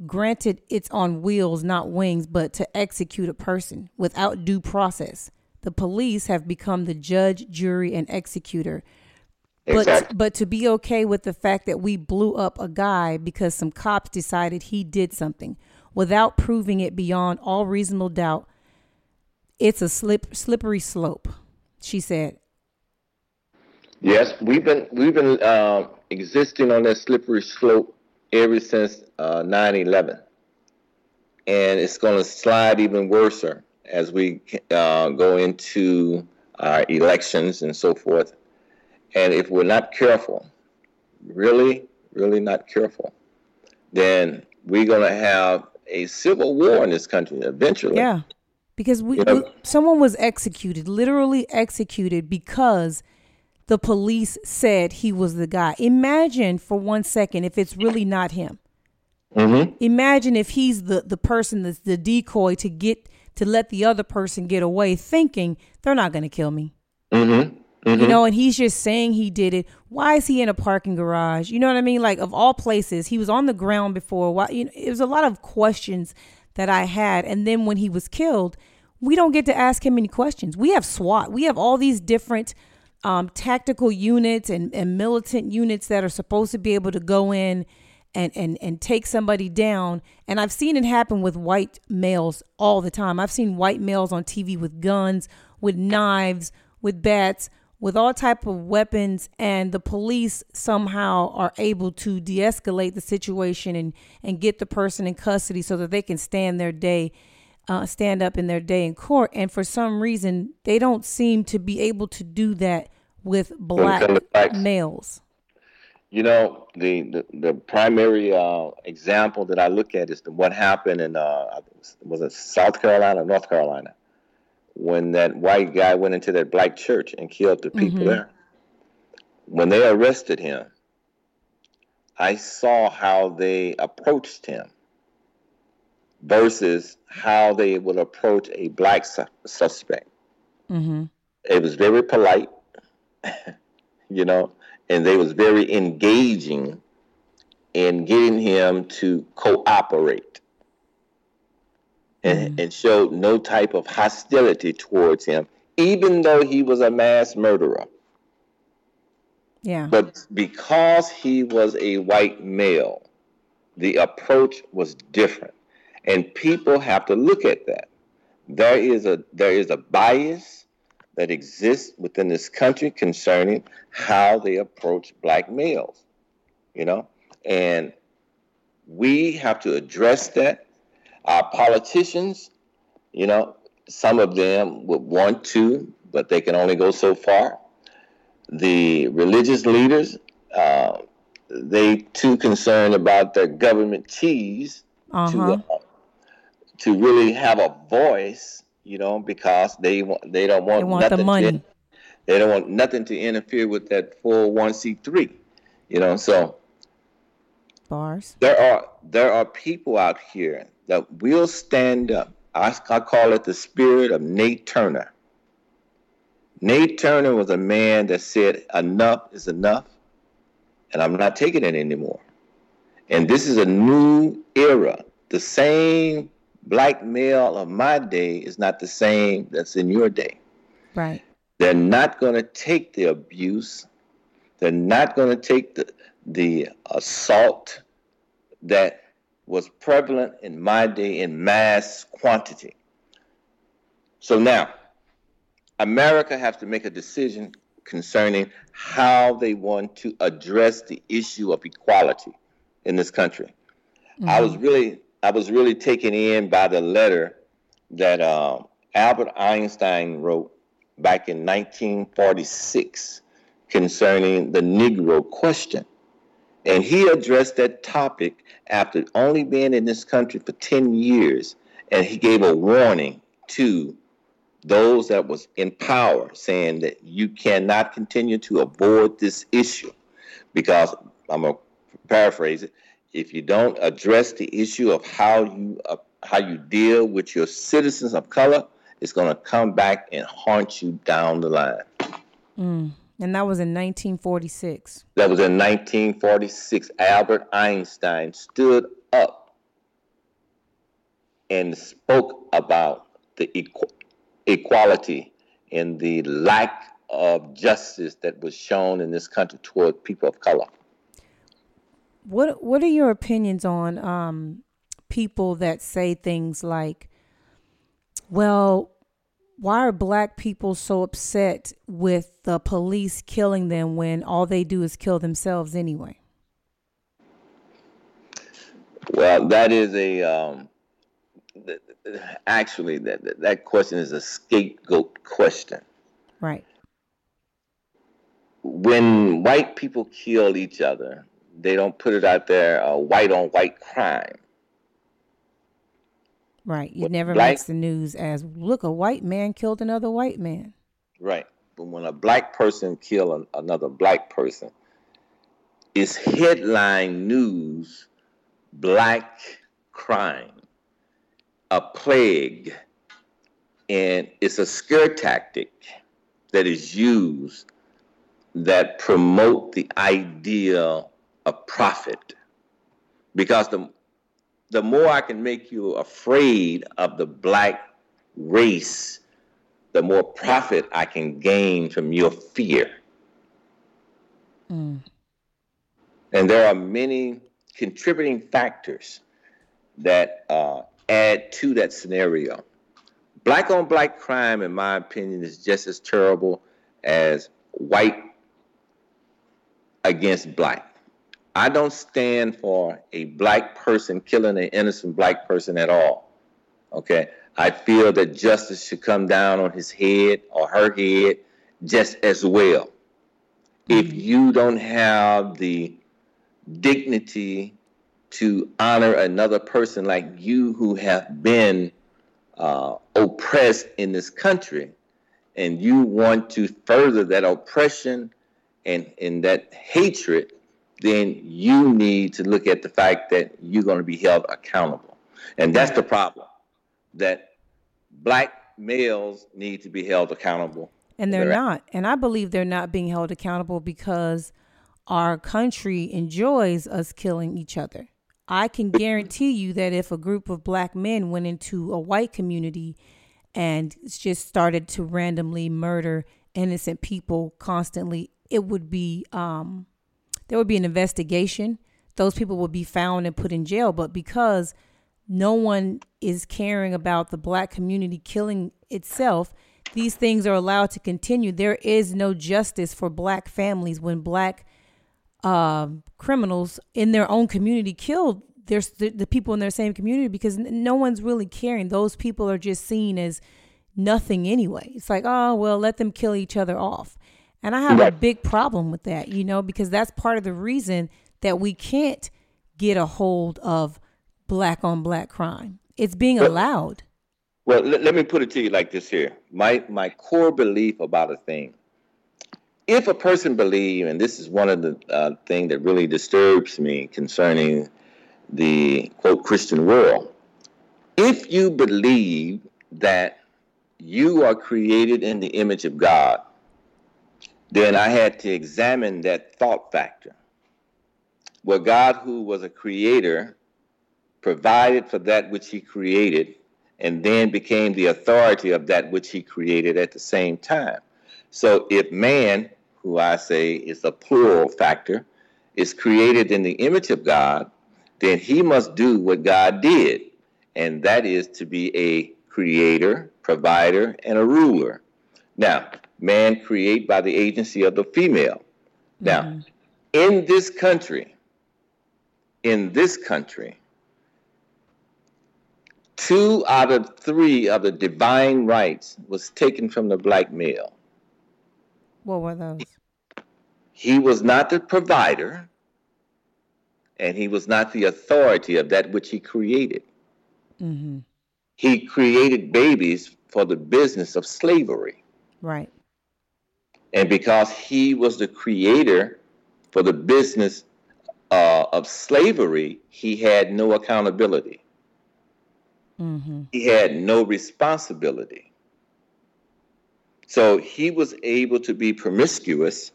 granted it's on wheels, not wings, but to execute a person without due process. The police have become the judge, jury, and executor. But but to be okay with the fact that we blew up a guy because some cops decided he did something without proving it beyond all reasonable doubt, it's a slip slippery slope. She said, Yes, we've been we've been uh, existing on that slippery slope ever since uh, 9/11, and it's going to slide even worse as we uh, go into our elections and so forth. And if we're not careful, really, really not careful, then we're going to have a civil war in this country eventually. Yeah, because we, You know- we- someone was executed, literally executed, because the police said he was the guy. Imagine for one second if it's really not him. Mm-hmm. Imagine if he's the the person that's the decoy to get to let the other person get away, thinking they're not going to kill me. Mm-hmm. You know, and he's just saying he did it. Why is he in a parking garage? You know what I mean? Like of all places, he was on the ground before. Why? You know, it was a lot of questions that I had, and then when he was killed, we don't get to ask him any questions. We have SWAT. We have all these different um, tactical units and, and militant units that are supposed to be able to go in and, and, and take somebody down. And I've seen it happen with white males all the time. I've seen white males on TV with guns, with knives, with bats, with all type of weapons and the police somehow are able to de-escalate the situation and and get the person in custody so that they can stand their day uh, stand up in their day in court, and for some reason they don't seem to be able to do that with black males. You know, the the, the primary uh, example that I look at is the, what happened in uh, was it South Carolina, or North Carolina, when that white guy went into that black church and killed the people mm-hmm. there. When they arrested him, I saw how they approached him versus how they would approach a black su- suspect. Mm-hmm. It was very polite, you know, and they was very engaging in getting him to cooperate and, mm-hmm. and showed no type of hostility towards him, even though he was a mass murderer. Yeah. But because he was a white male, the approach was different. And people have to look at that. There is a there is a bias that exists within this country concerning how they approach black males. You know? And we have to address that. Our politicians, you know, some of them would want to, but they can only go so far. The religious leaders, uh, they too concerned about their government cheese uh-huh. to uh, to really have a voice, you know, because they want they don't want, they want the money. To, they don't want nothing to interfere with that full one C three, you know. So bars. There are there are people out here that will stand up. I, I call it the spirit of Nat Turner. Nat Turner was a man that said enough is enough, and I'm not taking it anymore. And this is a new era. The same black male of my day is not the same that's in your day. Right. They're not going to take the abuse. They're not going to take the the assault that was prevalent in my day in mass quantity. So now, America has to make a decision concerning how they want to address the issue of equality in this country. Mm-hmm. I was really I was really taken in by the letter that uh, Albert Einstein wrote back in 1946 concerning the Negro question. And he addressed that topic after only being in this country for 10 years. And he gave a warning to those that was in power, saying that you cannot continue to avoid this issue. Because I'm going to paraphrase it if you don't address the issue of how you uh, how you deal with your citizens of color, it's going to come back and haunt you down the line. Mm. And that was in 1946. That was in 1946. Albert Einstein stood up and spoke about the equ- equality and the lack of justice that was shown in this country toward people of color what what are your opinions on um, people that say things like, "Well, why are black people so upset with the police killing them when all they do is kill themselves anyway?" Well, that is a um, actually that that question is a scapegoat question. Right. When white people kill each other, they don't put it out there uh, white on white crime. Right. It never black, makes the news as look a white man killed another white man. Right. But when a black person kill an, another black person, it's headline news black crime, a plague, and it's a scare tactic that is used that promote the idea of profit because the the more I can make you afraid of the black race, the more profit I can gain from your fear. Mm. And there are many contributing factors that uh, add to that scenario. Black on black crime, in my opinion, is just as terrible as white against black. I don't stand for a black person killing an innocent black person at all. Okay. I feel that justice should come down on his head or her head just as well. Mm-hmm. If you don't have the dignity to honor another person like you who have been uh, oppressed in this country, and you want to further that oppression and, and that hatred, then you need to look at the fact that you're going to be held accountable. And that's the problem that black males need to be held accountable. And they're not. And I believe they're not being held accountable because our country enjoys us killing each other. I can guarantee you that if a group of black men went into a white community and just started to randomly murder innocent people constantly, it would be um, there would be an investigation. Those people would be found and put in jail. But because no one is caring about the black community killing itself, these things are allowed to continue. There is no justice for black families when black uh, criminals in their own community the, the, people in their same community because no one's really caring. Those people are just seen as nothing anyway. It's like, oh, well, let them kill each other off. And I have a big problem with that, you know, because that's part of the reason that we can't get a hold of black on black crime. It's being well, allowed. Well, let, let me put it to you like this here. My my core belief about a thing if a person believe, and this is one of the uh, thing that really disturbs me concerning the quote Christian world, if you believe that you are created in the image of God, then I had to examine that thought factor. Well, God, who was a creator, provided for that which he created, and then became the authority of that which he created at the same time. So if man, who I say is a plural factor, is created in the image of God, then he must do what God did, and that is to be a creator, provider, and a ruler. Now, man create by the agency of the female. Now, mm-hmm. in this country, in this country, two out of three of the divine rights was taken from the black male. What were those? He was not the provider, and he was not the authority of that which he created. Mm-hmm. He created babies for the business of slavery. Right. And because he was the creator for the business uh, of slavery, he had no accountability. Mm-hmm. He had no responsibility. So he was able to be promiscuous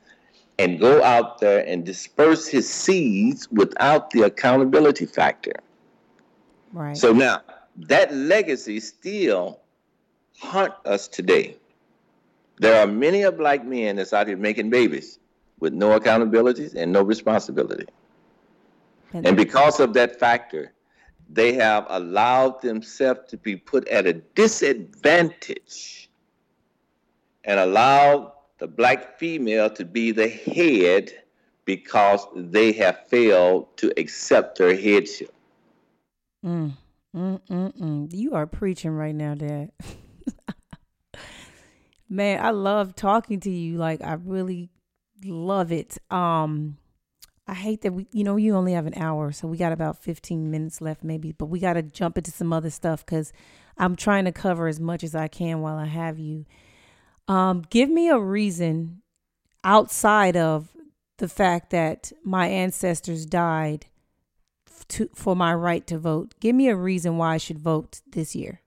and go out there and disperse his seeds without the accountability factor. Right. So now that legacy still haunt us today. There are many of black men that's out here making babies with no accountability and no responsibility. And, and because of that factor, they have allowed themselves to be put at a disadvantage and allowed the black female to be the head because they have failed to accept their headship. Mm, mm, mm, mm. You are preaching right now, Dad. Man, I love talking to you. Like I really love it. Um I hate that we you know, you only have an hour, so we got about 15 minutes left maybe, but we got to jump into some other stuff cuz I'm trying to cover as much as I can while I have you. Um, give me a reason outside of the fact that my ancestors died to, for my right to vote. Give me a reason why I should vote this year.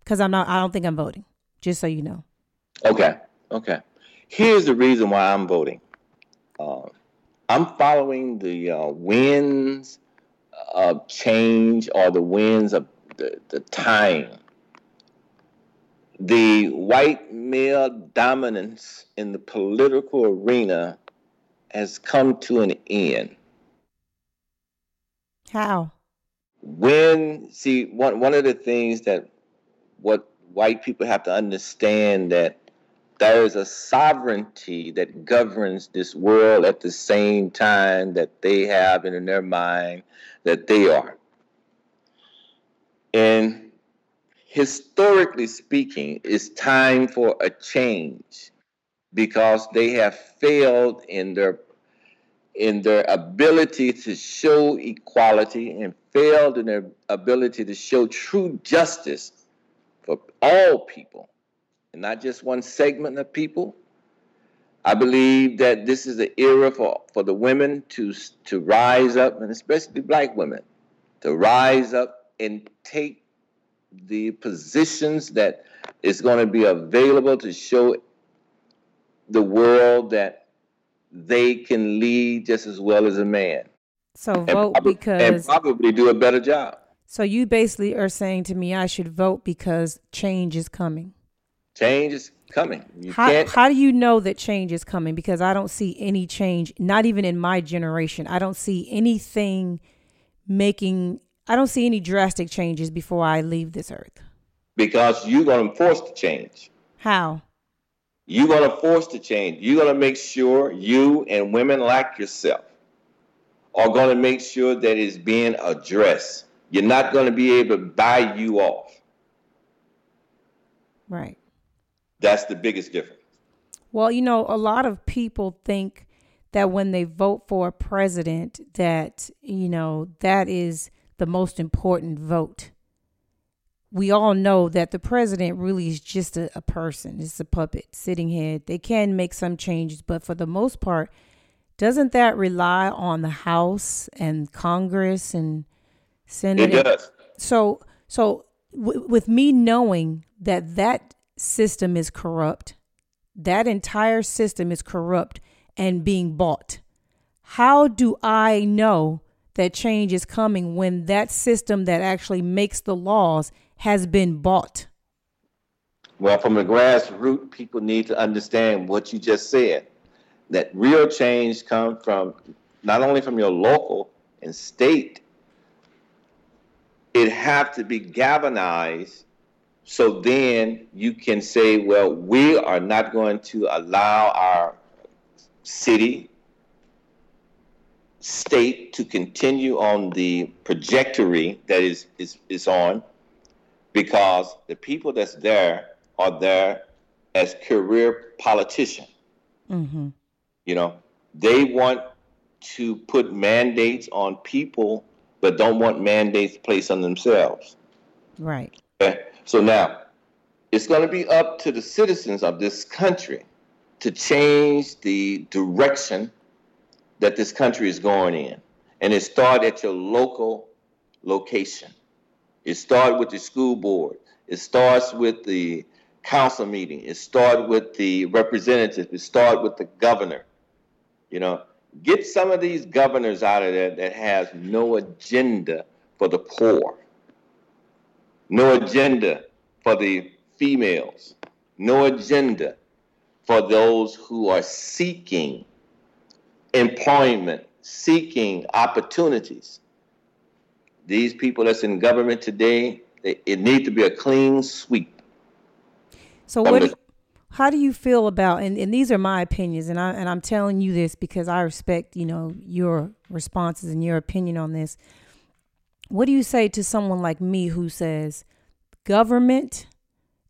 Because I'm not. I don't think I'm voting. Just so you know. Okay. Okay. Here's the reason why I'm voting. Uh, I'm following the uh, winds of change or the winds of the, the time the white male dominance in the political arena has come to an end. How? When see one one of the things that what white people have to understand that there is a sovereignty that governs this world at the same time that they have in their mind that they are. And historically speaking, it's time for a change because they have failed in their in their ability to show equality and failed in their ability to show true justice for all people and not just one segment of people. I believe that this is the era for, for the women to to rise up, and especially black women, to rise up and take the positions that is going to be available to show the world that they can lead just as well as a man. So vote and because and probably do a better job. So you basically are saying to me I should vote because change is coming. Change is coming. You how, how do you know that change is coming? Because I don't see any change, not even in my generation. I don't see anything making I don't see any drastic changes before I leave this earth. Because you're going to force the change. How? You're going to force the change. You're going to make sure you and women like yourself are going to make sure that it's being addressed. You're not going to be able to buy you off. Right. That's the biggest difference. Well, you know, a lot of people think that when they vote for a president that, you know, that is the most important vote. We all know that the president really is just a, a person, it's a puppet sitting here. They can make some changes, but for the most part, doesn't that rely on the House and Congress and Senate? It does. So, so w- with me knowing that that system is corrupt, that entire system is corrupt and being bought. How do I know that change is coming when that system that actually makes the laws has been bought? Well, from the grassroots, people need to understand what you just said. That real change comes from not only from your local and state, it have to be galvanized so then you can say, well, we are not going to allow our city, state to continue on the trajectory that is, is, is on because the people that's there are there as career politicians. Mm-hmm. You know, they want to put mandates on people, but don't want mandates placed on themselves. Right. Okay? So now, it's going to be up to the citizens of this country to change the direction that this country is going in. And it starts at your local location. It starts with the school board. It starts with the council meeting. It starts with the representatives. It starts with the governor. You know, get some of these governors out of there that has no agenda for the poor, no agenda for the females, no agenda for those who are seeking employment, seeking opportunities. These people that's in government today, it, it needs to be a clean sweep. So what? How do you feel about? And, and these are my opinions, and I and I'm telling you this because I respect you know your responses and your opinion on this. What do you say to someone like me who says government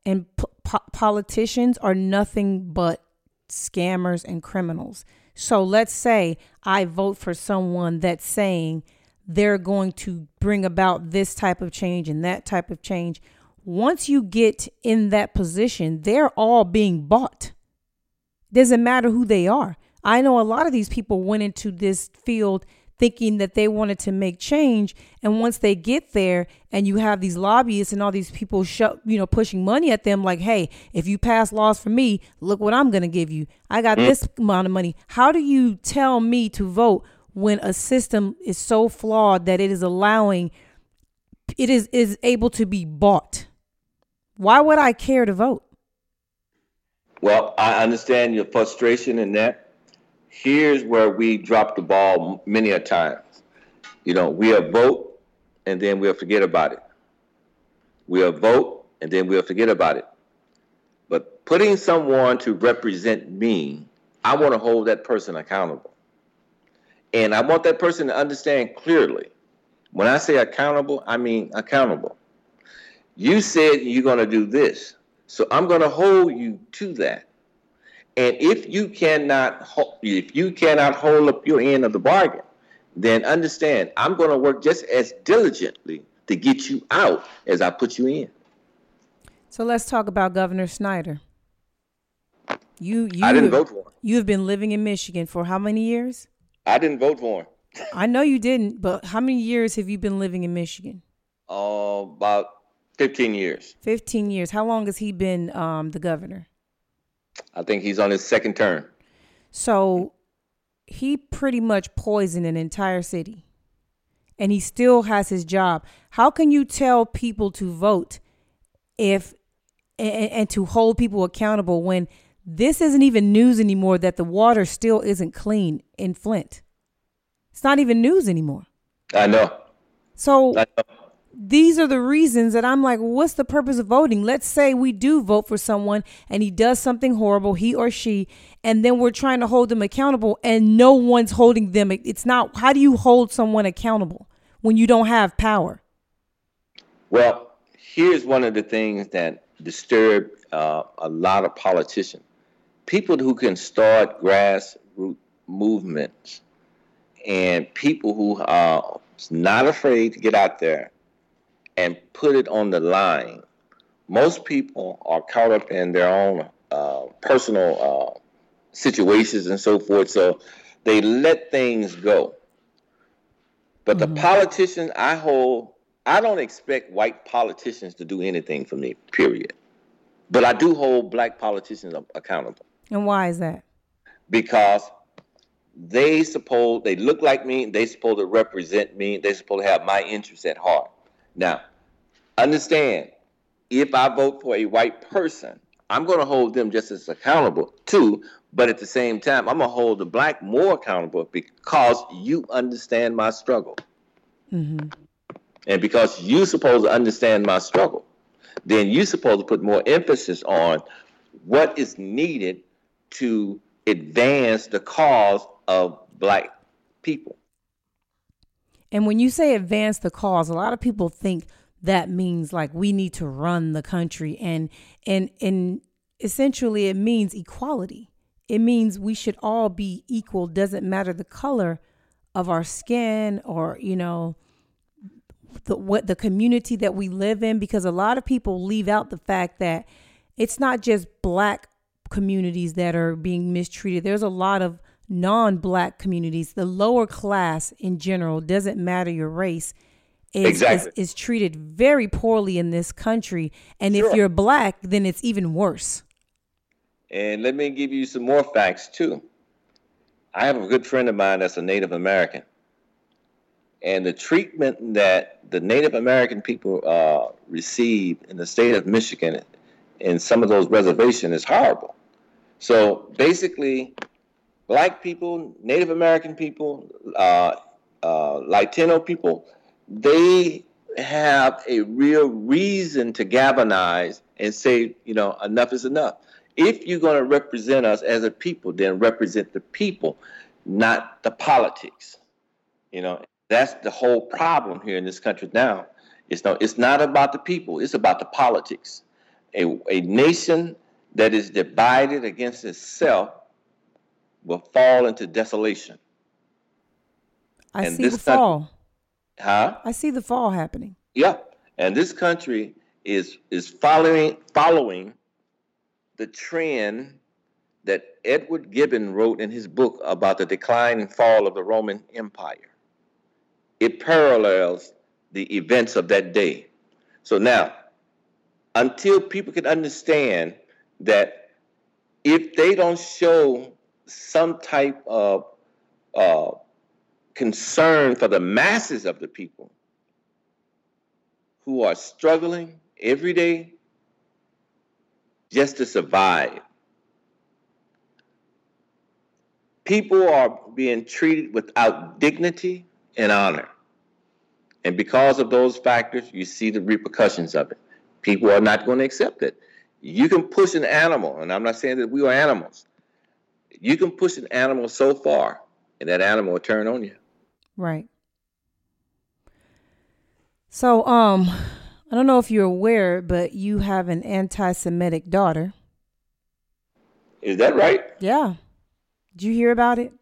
and po- politicians are nothing but scammers and criminals. So let's say I vote for someone that's saying they're going to bring about this type of change and that type of change. Once you get in that position, they're all being bought. Doesn't matter who they are. I know a lot of these people went into this field thinking that they wanted to make change and once they get there and you have these lobbyists and all these people show, you know pushing money at them like hey if you pass laws for me look what i'm going to give you i got mm. this amount of money how do you tell me to vote when a system is so flawed that it is allowing it is is able to be bought why would i care to vote well i understand your frustration in that here's where we drop the ball many a times. You know, we'll vote and then we'll forget about it. We'll vote and then we'll forget about it. But putting someone to represent me, I want to hold that person accountable. And I want that person to understand clearly. When I say accountable, I mean accountable. You said you're going to do this. So I'm going to hold you to that. And if you cannot if you cannot hold up your end of the bargain, then understand I'm going to work just as diligently to get you out as I put you in. So let's talk about Governor Snyder. You you I didn't vote for him. You have been living in Michigan for how many years? I didn't vote for him. I know you didn't, but how many years have you been living in Michigan? Uh, about 15 years. 15 years. How long has he been um, the governor? I think he's on his second term. So he pretty much poisoned an entire city and he still has his job. How can you tell people to vote if and, and to hold people accountable when this isn't even news anymore that the water still isn't clean in Flint. It's not even news anymore. I know. So I know. These are the reasons that I'm like, what's the purpose of voting? Let's say we do vote for someone and he does something horrible, he or she, and then we're trying to hold them accountable and no one's holding them. It's not, how do you hold someone accountable when you don't have power? Well, here's one of the things that disturb uh, a lot of politicians people who can start grassroots movements and people who are not afraid to get out there and put it on the line. Most people are caught up in their own uh, personal uh, situations and so forth, so they let things go. But mm-hmm. the politicians I hold, I don't expect white politicians to do anything for me, period. But I do hold black politicians accountable. And why is that? Because they suppose they look like me, they supposed to represent me, they supposed to have my interests at heart. Now, understand, if I vote for a white person, I'm going to hold them just as accountable too, but at the same time, I'm going to hold the black more accountable because you understand my struggle. Mm-hmm. And because you're supposed to understand my struggle, then you're supposed to put more emphasis on what is needed to advance the cause of black people. And when you say advance the cause, a lot of people think that means like we need to run the country and and and essentially it means equality. It means we should all be equal, doesn't matter the color of our skin or, you know, the what the community that we live in because a lot of people leave out the fact that it's not just black communities that are being mistreated. There's a lot of non-black communities. The lower class in general doesn't matter your race. Is, exactly. is, is treated very poorly in this country. And sure. if you're black, then it's even worse. And let me give you some more facts too. I have a good friend of mine that's a Native American. And the treatment that the Native American people uh, receive in the state of Michigan in some of those reservations is horrible. So basically, black people, Native American people, uh, uh, Latino people, they have a real reason to galvanize and say, you know, enough is enough. If you're going to represent us as a people, then represent the people, not the politics. You know, that's the whole problem here in this country now. It's no, it's not about the people. It's about the politics. A, a nation that is divided against itself will fall into desolation. I and see the fall. Huh? I see the fall happening. Yeah. And this country is is following following the trend that Edward Gibbon wrote in his book about the decline and fall of the Roman Empire. It parallels the events of that day. So now, until people can understand that if they don't show some type of uh, concern for the masses of the people who are struggling every day just to survive, people are being treated without dignity and honor. And because of those factors, you see the repercussions of it. People are not going to accept it. You can push an animal, and I'm not saying that we are animals. You can push an animal so far, and that animal will turn on you. Right. So, um, I don't know if you're aware, but you have an anti-Semitic daughter. Is that right? Yeah. Did you hear about it?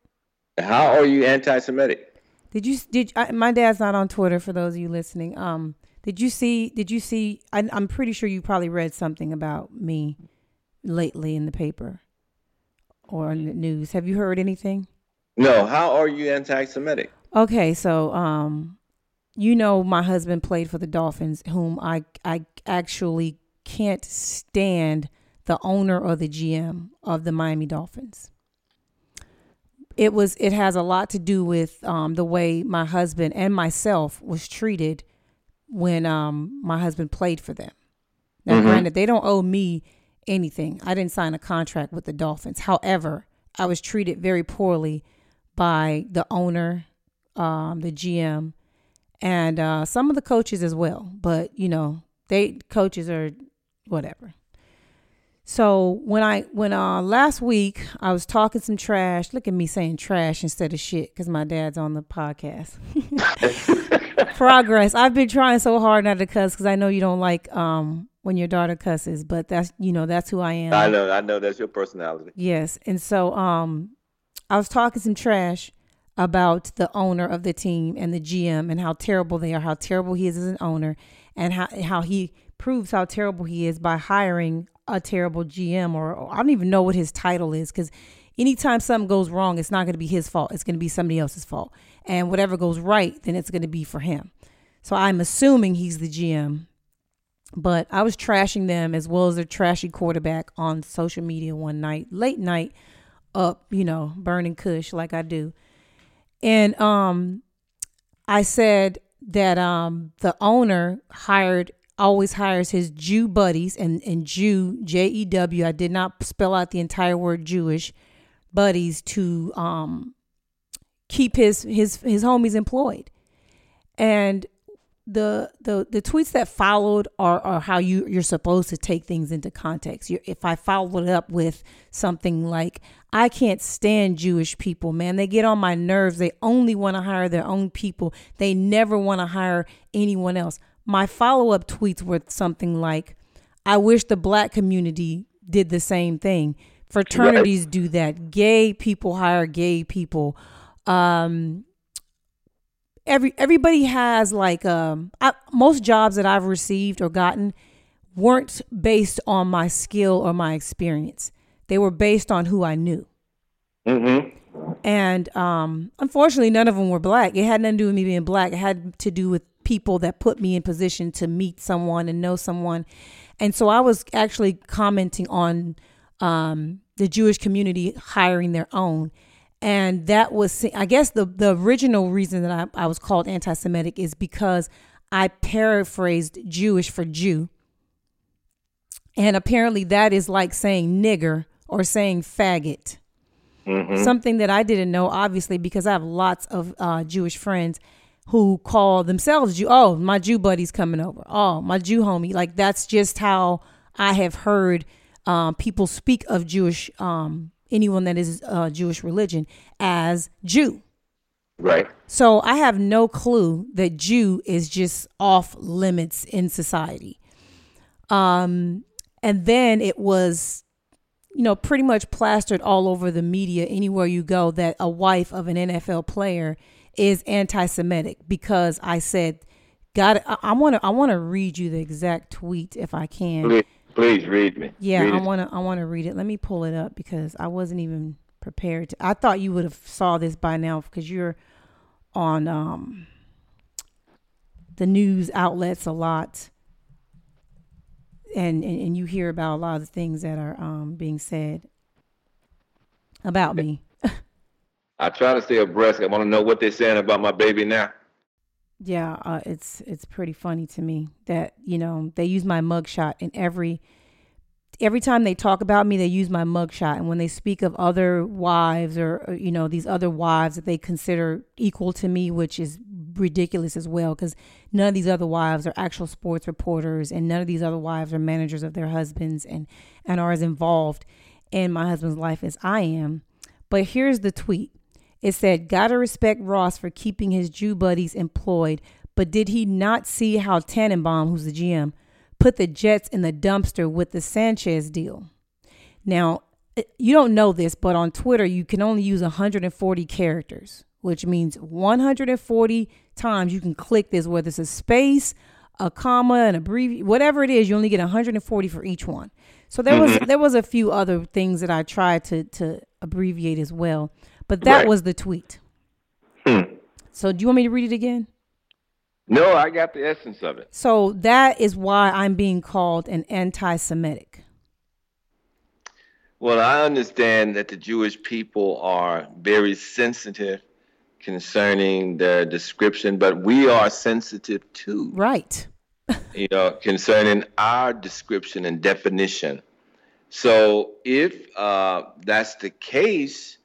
How are you anti-Semitic? Did you did I, my dad's not on Twitter for those of you listening. Um, did you see? Did you see? I, I'm pretty sure you probably read something about me lately in the paper or in the news. Have you heard anything? No. How are you anti-Semitic? Okay, so um, you know my husband played for the Dolphins, whom I I actually can't stand the owner or the GM of the Miami Dolphins. It was it has a lot to do with um, the way my husband and myself was treated when um, my husband played for them. Now, Mhm. granted, they don't owe me anything. I didn't sign a contract with the Dolphins. However, I was treated very poorly by the owner, um, the GM, and uh, some of the coaches as well. But you know, they coaches are whatever. So when I when uh last week I was talking some trash. Look at me saying trash instead of shit because my dad's on the podcast. Progress. I've been trying so hard not to cuss because I know you don't like um when your daughter cusses, but that's you know that's who I am. I know. I know that's your personality. Yes. And so um I was talking some trash about the owner of the team and the GM and how terrible they are, how terrible he is as an owner, and how how he proves how terrible he is by hiring a terrible GM or, or I don't even know what his title is because anytime something goes wrong, it's not going to be his fault. It's going to be somebody else's fault. And whatever goes right, then it's going to be for him. So I'm assuming he's the GM. But I was trashing them as well as their trashy quarterback on social media one night, late night, up, you know, burning kush like I do. And um I said that um the owner hired always hires his Jew buddies and and Jew J E W I did not spell out the entire word Jewish buddies to um keep his his his homies employed. And the the the tweets that followed are, are how you you're supposed to take things into context. you if I followed it up with something like I can't stand Jewish people, man. They get on my nerves. They only want to hire their own people. They never want to hire anyone else. My follow up tweets were something like I wish the black community did the same thing. Fraternities do that. Gay people hire gay people. Um, every everybody has like um I, most jobs that I've received or gotten weren't based on my skill or my experience. They were based on who I knew. Mm-hmm. And um, unfortunately, none of them were black. It had nothing to do with me being black. It had to do with people that put me in position to meet someone and know someone. And so I was actually commenting on um, the Jewish community hiring their own. And that was, I guess, the, the original reason that I, I was called anti Semitic is because I paraphrased Jewish for Jew. And apparently, that is like saying nigger or saying faggot Mm-hmm. something that I didn't know, obviously, because I have lots of uh, Jewish friends who call themselves Jew. Oh, my Jew buddy's coming over. Oh, my Jew homie. Like that's just how I have heard um, people speak of Jewish um, anyone that is uh, Jewish religion as Jew. Right. So I have no clue that Jew is just off limits in society. Um, and then it was, you know, pretty much plastered all over the media anywhere you go that a wife of an NFL player is anti-Semitic because I said, "God, I want to, I want to read you the exact tweet if I can." Please read me. Yeah, Read I want to I want to read it. Let me pull it up because I wasn't even prepared to. I thought you would have saw this by now because you're on um the news outlets a lot. And, and and you hear about a lot of the things that are um being said about me. I try to stay abreast. I want to know what they're saying about my baby now. Yeah, uh, it's it's pretty funny to me that you know they use my mugshot in every every time they talk about me, they use my mugshot, and when they speak of other wives or, or you know these other wives that they consider equal to me, which is ridiculous as well, because none of these other wives are actual sports reporters, and none of these other wives are managers of their husbands, and and are as involved in my husband's life as I am. But here's the tweet. It said, Gotta respect Ross for keeping his Jew buddies employed, But did he not see how Tannenbaum, who's the GM, put the Jets in the dumpster with the Sanchez deal? Now, eh, you don't know this, but on Twitter, you can only use 140 characters, which means 140 times you can click this, whether it's a space, a comma, an abbreviation, whatever it is, you only get 140 for each one. So there was Mm-hmm. there was a few other things that I tried to to abbreviate as well, but that Right. was the tweet. Hmm. So do you want me to read it again? No, I got the essence of it. So that is why I'm being called an anti-Semitic. Well, I understand that the Jewish people are very sensitive concerning their description, but we are sensitive too. Right. you know, concerning our description and definition. So if uh, that's the case,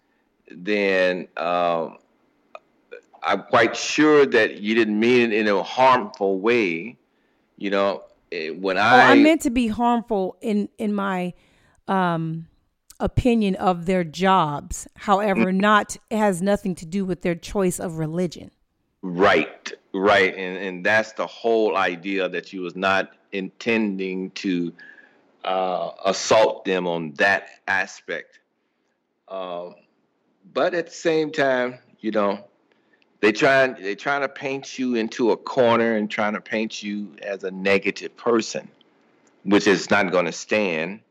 then um, I'm quite sure that you didn't mean it in a harmful way. You know, eh, when Oh, I, I meant to be harmful in in my um opinion of their jobs. However, not it has nothing to do with their choice of religion. Right, right, and and that's the whole idea that you was not intending to uh, assault them on that aspect. Um, but at the same time, you know, they trying they trying to paint you into a corner and trying to paint you as a negative person, which is not going to stand.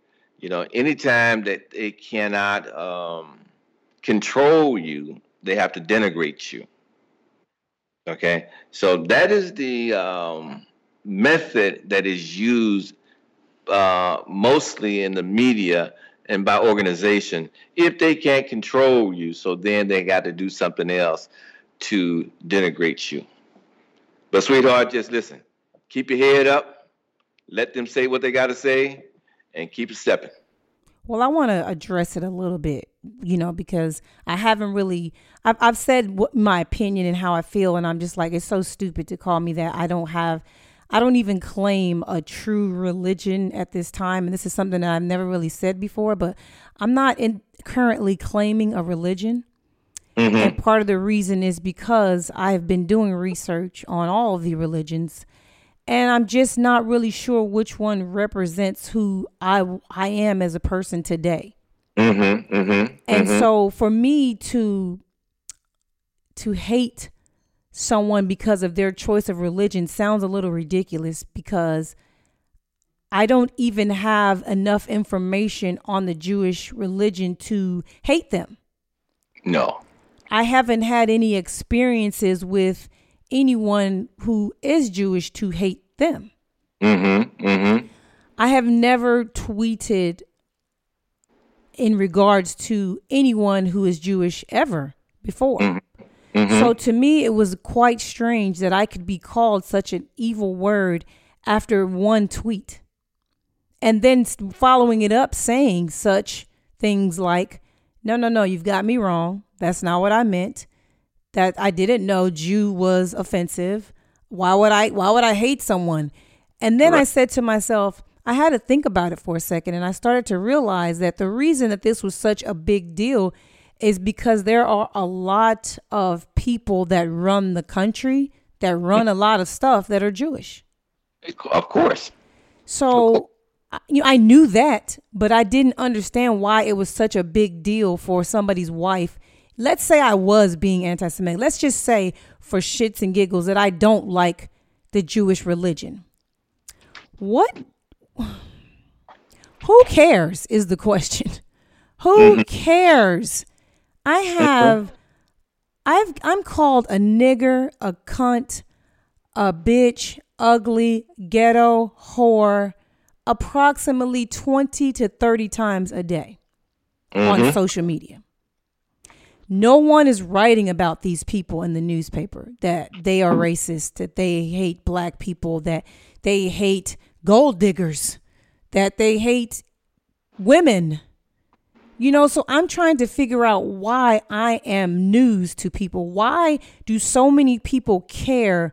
You know, anytime that they cannot um, control you, they have to denigrate you. Okay, so that is the um, method that is used uh, mostly in the media and by organization. If they can't control you, so then they got to do something else to denigrate you. But sweetheart, just listen. Keep your head up. Let them say what they got to say, and keep it stepping. Well, I want to address it a little bit, you know, because I haven't really. I've I've said what my opinion and how I feel, and I'm just like it's so stupid to call me that. I don't have, I don't even claim a true religion at this time, and this is something that I've never really said before. But I'm not in currently claiming a religion, and part of the reason is because I've been doing research on all of the religions and I'm just not really sure which one represents who I I am as a person today. Mm-hmm. Mm-hmm. And so for me to to hate someone because of their choice of religion sounds a little ridiculous because I don't even have enough information on the Jewish religion to hate them. no. I haven't had any experiences with anyone who is Jewish to hate them. Mm-hmm. Mm-hmm. I have never tweeted in regards to anyone who is Jewish ever before. Mm-hmm. So to me, it was quite strange that I could be called such an evil word after one tweet. And then following it up saying such things like, no, no, no, you've got me wrong. That's not what I meant. That I didn't know Jew was offensive. Why would I why would I hate someone? And then I said to myself, I had to think about it for a second and I started to realize that the reason that this was such a big deal is because there are a lot of people that run the country that run a lot of stuff that are Jewish. Of course. So I- you know, I knew that, but I didn't understand why it was such a big deal for somebody's wife. Let's say I was being anti Semitic. Let's just say, for shits and giggles, that I don't like the Jewish religion. What? Who cares is the question. Who mm-hmm. cares? I have, I've, I'm called a nigger, a cunt, a bitch, ugly, ghetto, whore, approximately 20 to 30 times a day on mm-hmm. social media. No one is writing about these people in the newspaper that they are racist, that they hate black people, that they hate gold diggers, that they hate women. You know, so I'm trying to figure out why I am news to people. Why do so many people care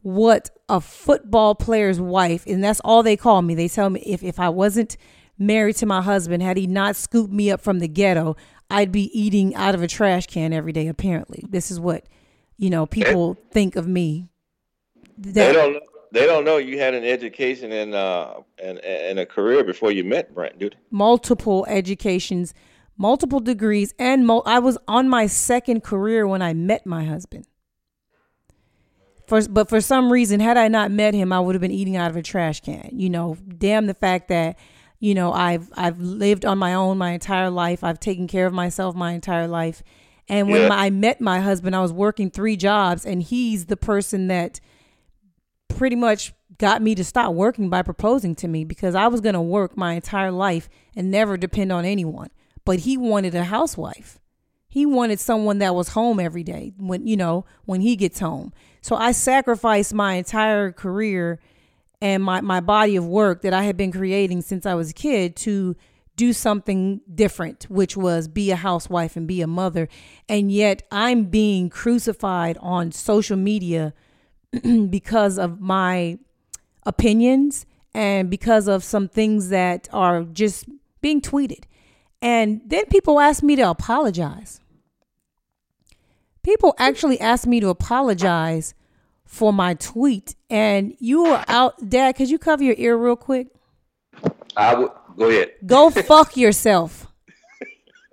what a football player's wife, and that's all they call me. They tell me if, if I wasn't married to my husband, had he not scooped me up from the ghetto, I'd be eating out of a trash can every day, apparently. This is what, you know, people think of me. they don't. They don't know you had an education and uh and and a career before you met Brent, dude. Multiple educations, multiple degrees, and mo- I was on my second career when I met my husband. For, but for some reason, had I not met him, I would have been eating out of a trash can. You know, damn the fact that you know i've i've lived on my own my entire life i've taken care of myself my entire life and when yeah. my, i met my husband i was working three jobs and he's the person that pretty much got me to stop working by proposing to me because i was going to work my entire life and never depend on anyone. But he wanted a housewife. He wanted someone that was home every day when you know when he gets home. So i sacrificed my entire career and my, my body of work that I had been creating since I was a kid to do something different, which was be a housewife and be a mother. And yet I'm being crucified on social media because of my opinions and because of some things that are just being tweeted. And then people ask me to apologize. People actually ask me to apologize for my tweet, and you were out, Dad. Could you cover your ear real quick? I would go ahead. Go fuck yourself.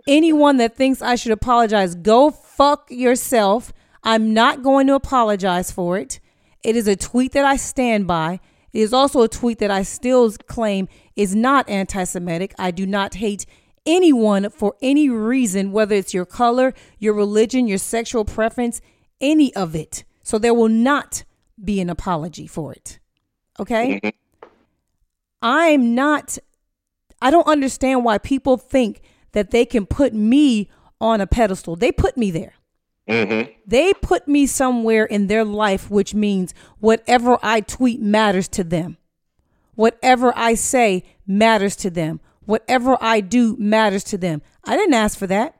Anyone that thinks I should apologize, go fuck yourself. I'm not going to apologize for it. It is a tweet that I stand by. It is also a tweet that I still claim is not anti Semitic. I do not hate anyone for any reason, whether it's your color, your religion, your sexual preference, any of it. So there will not be an apology for it. Okay? I'm not, I don't understand why people think that they can put me on a pedestal. They put me there. Mm-hmm. They put me somewhere in their life, which means whatever I tweet matters to them. Whatever I say matters to them. Whatever I do matters to them. I didn't ask for that.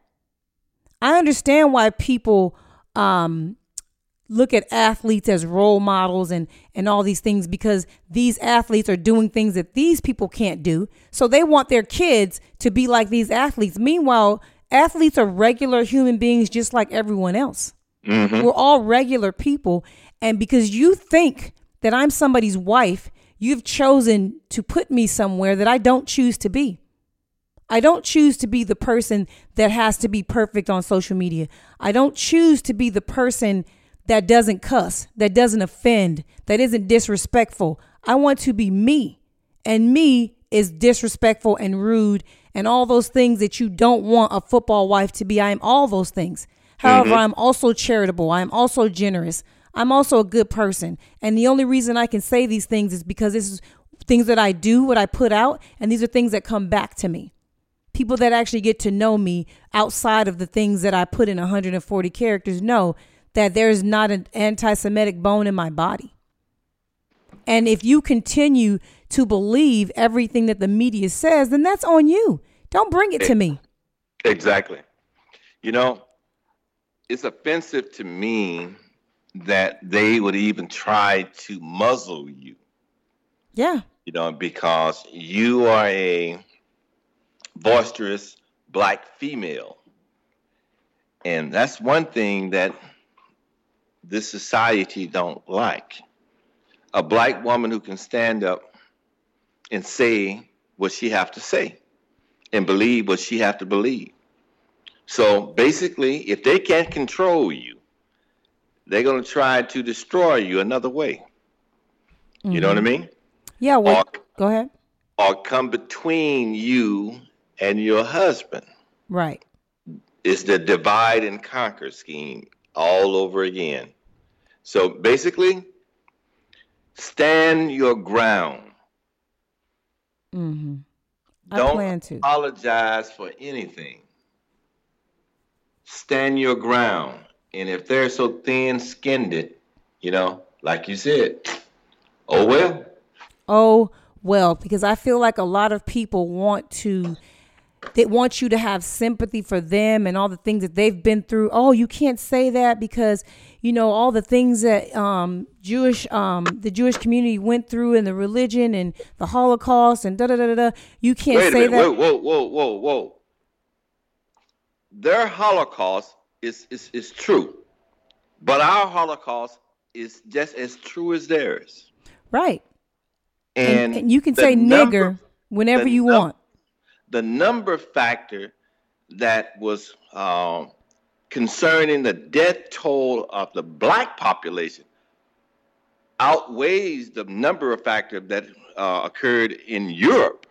I understand why people um, look at athletes as role models and and all these things because these athletes are doing things that these people can't do so they want their kids to be like these athletes meanwhile athletes are regular human beings just like everyone else mm-hmm. we're all regular people and because you think that i'm somebody's wife you've chosen to put me somewhere that i don't choose to be I don't choose to be the person that has to be perfect on social media. I don't choose to be the person that doesn't cuss, that doesn't offend, that isn't disrespectful. I want to be me. And me is disrespectful and rude and all those things that you don't want a football wife to be. I am all those things. However, mm-hmm. I'm also charitable. I'm also generous. I'm also a good person. And the only reason I can say these things is because this is things that I do, what I put out, and these are things that come back to me. People that actually get to know me outside of the things that I put in 140 characters know that there's not an anti Semitic bone in my body. And if you continue to believe everything that the media says, then that's on you. Don't bring it to me. Exactly. You know, it's offensive to me that they would even try to muzzle you. Yeah. You know, because you are a boisterous black female. And that's one thing that this society don't like. A black woman who can stand up and say what she have to say and believe what she have to believe. So basically, if they can't control you, they're going to try to destroy you another way. Mm-hmm. You know what I mm-hmm. mean? Yeah, well, or, go ahead. Or come between you and your husband. Right. It's the divide and conquer scheme all over again. So basically, stand your ground. Mm-hmm. Don't plan to. apologize for anything. Stand your ground. And if they're so thin skinned, it, you know, like you said, oh well. Oh well, because I feel like a lot of people want to they want you to have sympathy for them and all the things that they've been through. Oh, you can't say that because you know all the things that um, Jewish um, the Jewish community went through and the religion and the Holocaust and da da da da. You can't Wait say that. Whoa, whoa, whoa, whoa, whoa. Their Holocaust is is is true, but our Holocaust is just as true as theirs. Right. And, and, and you can say number, nigger whenever you num- want. The number factor that was um, concerning the death toll of the black population outweighs the number of factors that uh, occurred in Europe.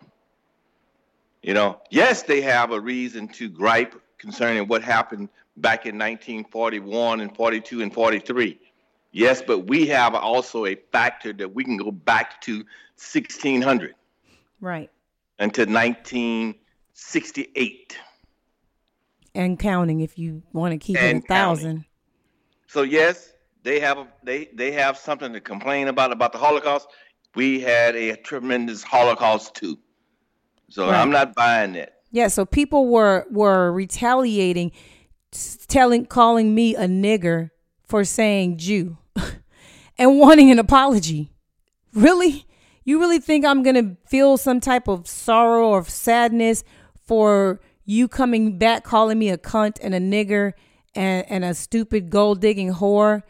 You know, yes, they have a reason to gripe concerning what happened back in 1941 and 42 and 43. Yes, but we have also a factor that we can go back to 1600. Right. Until 1968. And counting if you want to keep and it a thousand. So yes, they have a, they they have something to complain about about the Holocaust. We had a tremendous Holocaust too. So right. I'm not buying that. Yeah, so people were were retaliating, telling calling me a nigger for saying Jew, and wanting an apology. Really, you really think I'm gonna feel some type of sorrow or sadness for you coming back calling me a cunt and a nigger and, and a stupid gold digging whore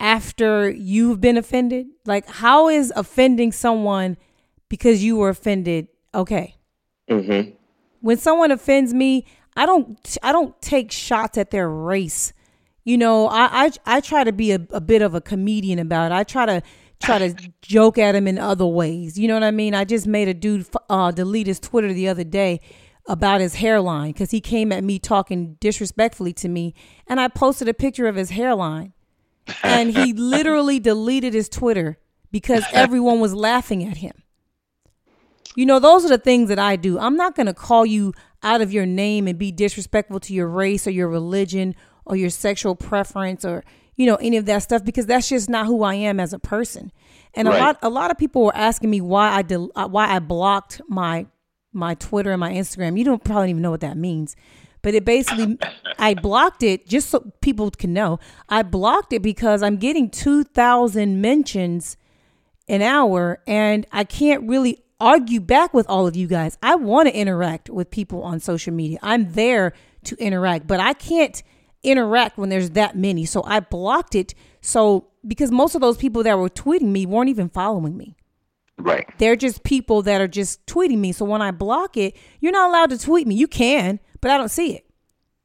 after you've been offended? Like, how is offending someone because you were offended okay? Mm-hmm. When someone offends me, I don't I don't take shots at their race. You know, I I, I try to be a, a bit of a comedian about it. I try to try to joke at him in other ways. You know what I mean? I just made a dude uh, delete his Twitter the other day about his hairline because he came at me talking disrespectfully to me, and I posted a picture of his hairline, and he literally deleted his Twitter because everyone was laughing at him. You know, those are the things that I do. I'm not going to call you out of your name and be disrespectful to your race or your religion or your sexual preference or you know any of that stuff because that's just not who I am as a person. And right. a lot a lot of people were asking me why I del- uh, why I blocked my my Twitter and my Instagram. You don't probably even know what that means. But it basically I blocked it just so people can know. I blocked it because I'm getting 2000 mentions an hour and I can't really argue back with all of you guys. I want to interact with people on social media. I'm there to interact, but I can't interact when there's that many. So I blocked it. So because most of those people that were tweeting me weren't even following me. Right. They're just people that are just tweeting me. So when I block it, you're not allowed to tweet me. You can, but I don't see it.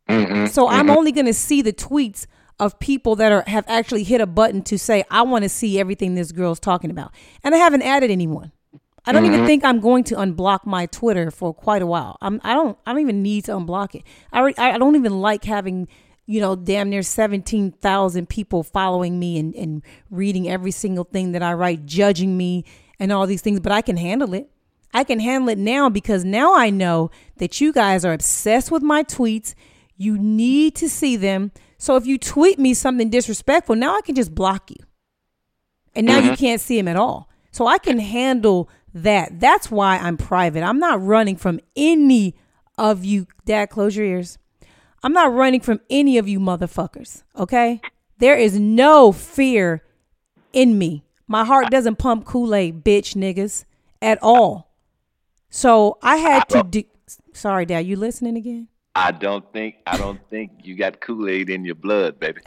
Mm-hmm, so mm-hmm. I'm only going to see the tweets of people that are have actually hit a button to say I want to see everything this girl's talking about. And I haven't added anyone. I don't mm-hmm. even think I'm going to unblock my Twitter for quite a while. I'm I don't I don't even need to unblock it. I I don't even like having you know damn near 17,000 people following me and and reading every single thing that I write, judging me and all these things, but I can handle it. I can handle it now because now I know that you guys are obsessed with my tweets. You need to see them. So if you tweet me something disrespectful, now I can just block you. And now mm-hmm. you can't see them at all. So I can handle that. That's why I'm private. I'm not running from any of you. Dad, close your ears. I'm not running from any of you motherfuckers. Okay? There is no fear in me. My heart doesn't pump Kool Aid, bitch niggas, at all. So I had to. Do- Sorry, Dad. You listening again? I don't think. I don't think you got Kool Aid in your blood, baby.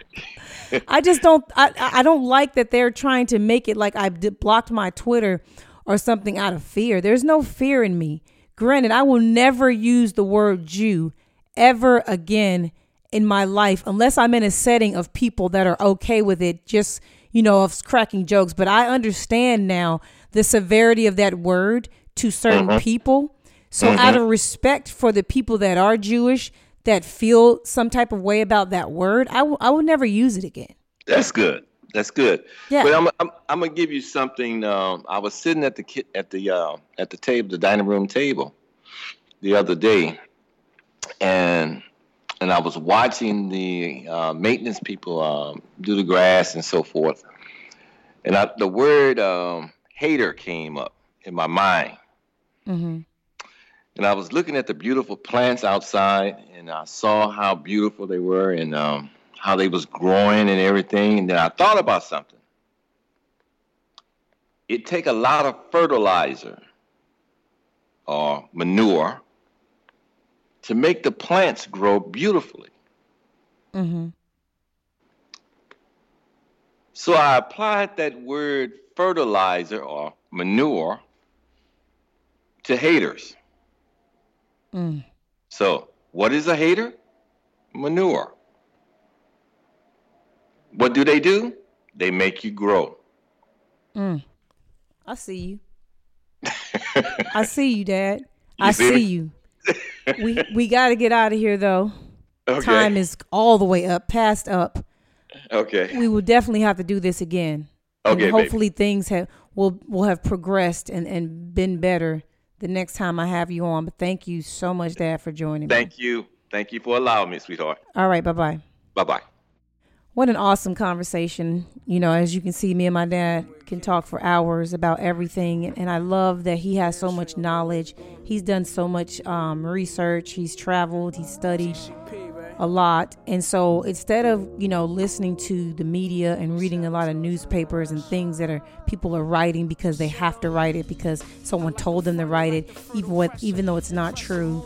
I just don't. I I don't like that they're trying to make it like I blocked my Twitter or something out of fear. There's no fear in me. Granted, I will never use the word Jew ever again in my life unless I'm in a setting of people that are okay with it, just, you know, of cracking jokes. But I understand now the severity of that word to certain mm-hmm. people. So, mm-hmm. out of respect for the people that are Jewish, that feel some type of way about that word, I, w- I will never use it again. That's good. That's good. Yeah. But I'm, I'm, I'm gonna give you something. Um, I was sitting at the at the uh, at the table, the dining room table, the other day, and and I was watching the uh, maintenance people um, do the grass and so forth, and I, the word um, hater came up in my mind. Mm-hmm. And I was looking at the beautiful plants outside, and I saw how beautiful they were, and um, how they was growing and everything. And then I thought about something. It take a lot of fertilizer or manure to make the plants grow beautifully. Mm-hmm. So I applied that word fertilizer or manure to haters. Mm. So, what is a hater? Manure. What do they do? They make you grow. Mm. I see you. I see you, Dad. You I see see you. We we got to get out of here though. Okay. Time is all the way up, past up. okay. We will definitely have to do this again. Okay, and baby. hopefully things have will will have progressed and and been better the next time I have you on. But thank you so much, Dad, for joining me. Thank you. Thank you for allowing me, sweetheart. All right, bye bye. Bye bye. What an awesome conversation. You know, as you can see, me and my dad can talk for hours about everything. And I love that he has so much knowledge. He's done so much um, research, he's traveled, he's studied a lot. And so instead of, you know, listening to the media and reading a lot of newspapers and things that are people are writing because they have to write it because someone told them to write it, even what even though it's not true.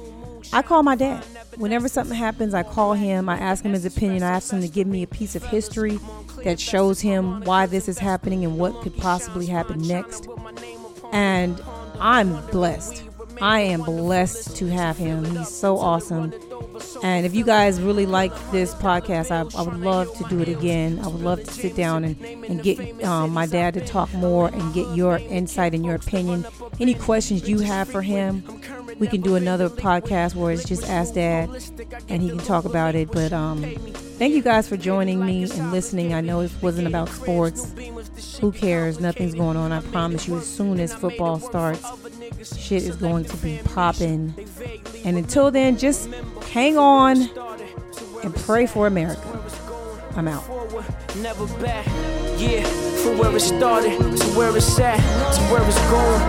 I call my dad. Whenever something happens, I call him. I ask him his opinion. I ask him to give me a piece of history that shows him why this is happening and what could possibly happen next. And I'm blessed. I am blessed to have him. He's so awesome. And if you guys really like this podcast, I, I would love to do it again. I would love to sit down and, and get um, my dad to talk more and get your insight and your opinion. Any questions you have for him, we can do another podcast where it's just Ask Dad and he can talk about it. But um, thank you guys for joining me and listening. I know it wasn't about sports. Who cares? Nothing's going on. I promise you, as soon as football starts, shit is going to be popping. And until then, just hang on and pray for America. I'm out. never back. Yeah, from where it started to where it's at, to where it's going.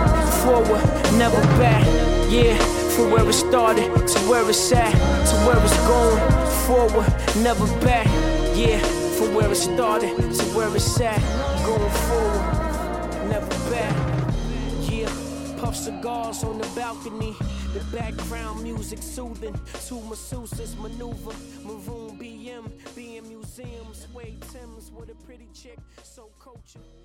Forward, never back. Yeah, from where it started to where it's at, to where it's going. Forward, never back. Yeah, from where it started to where it's at, going forward, never back. Yeah, puff cigars on the balcony. The background music soothing. Two masseuses maneuver. Maroon BM, BM museums. Suede Tims with a pretty chick. So but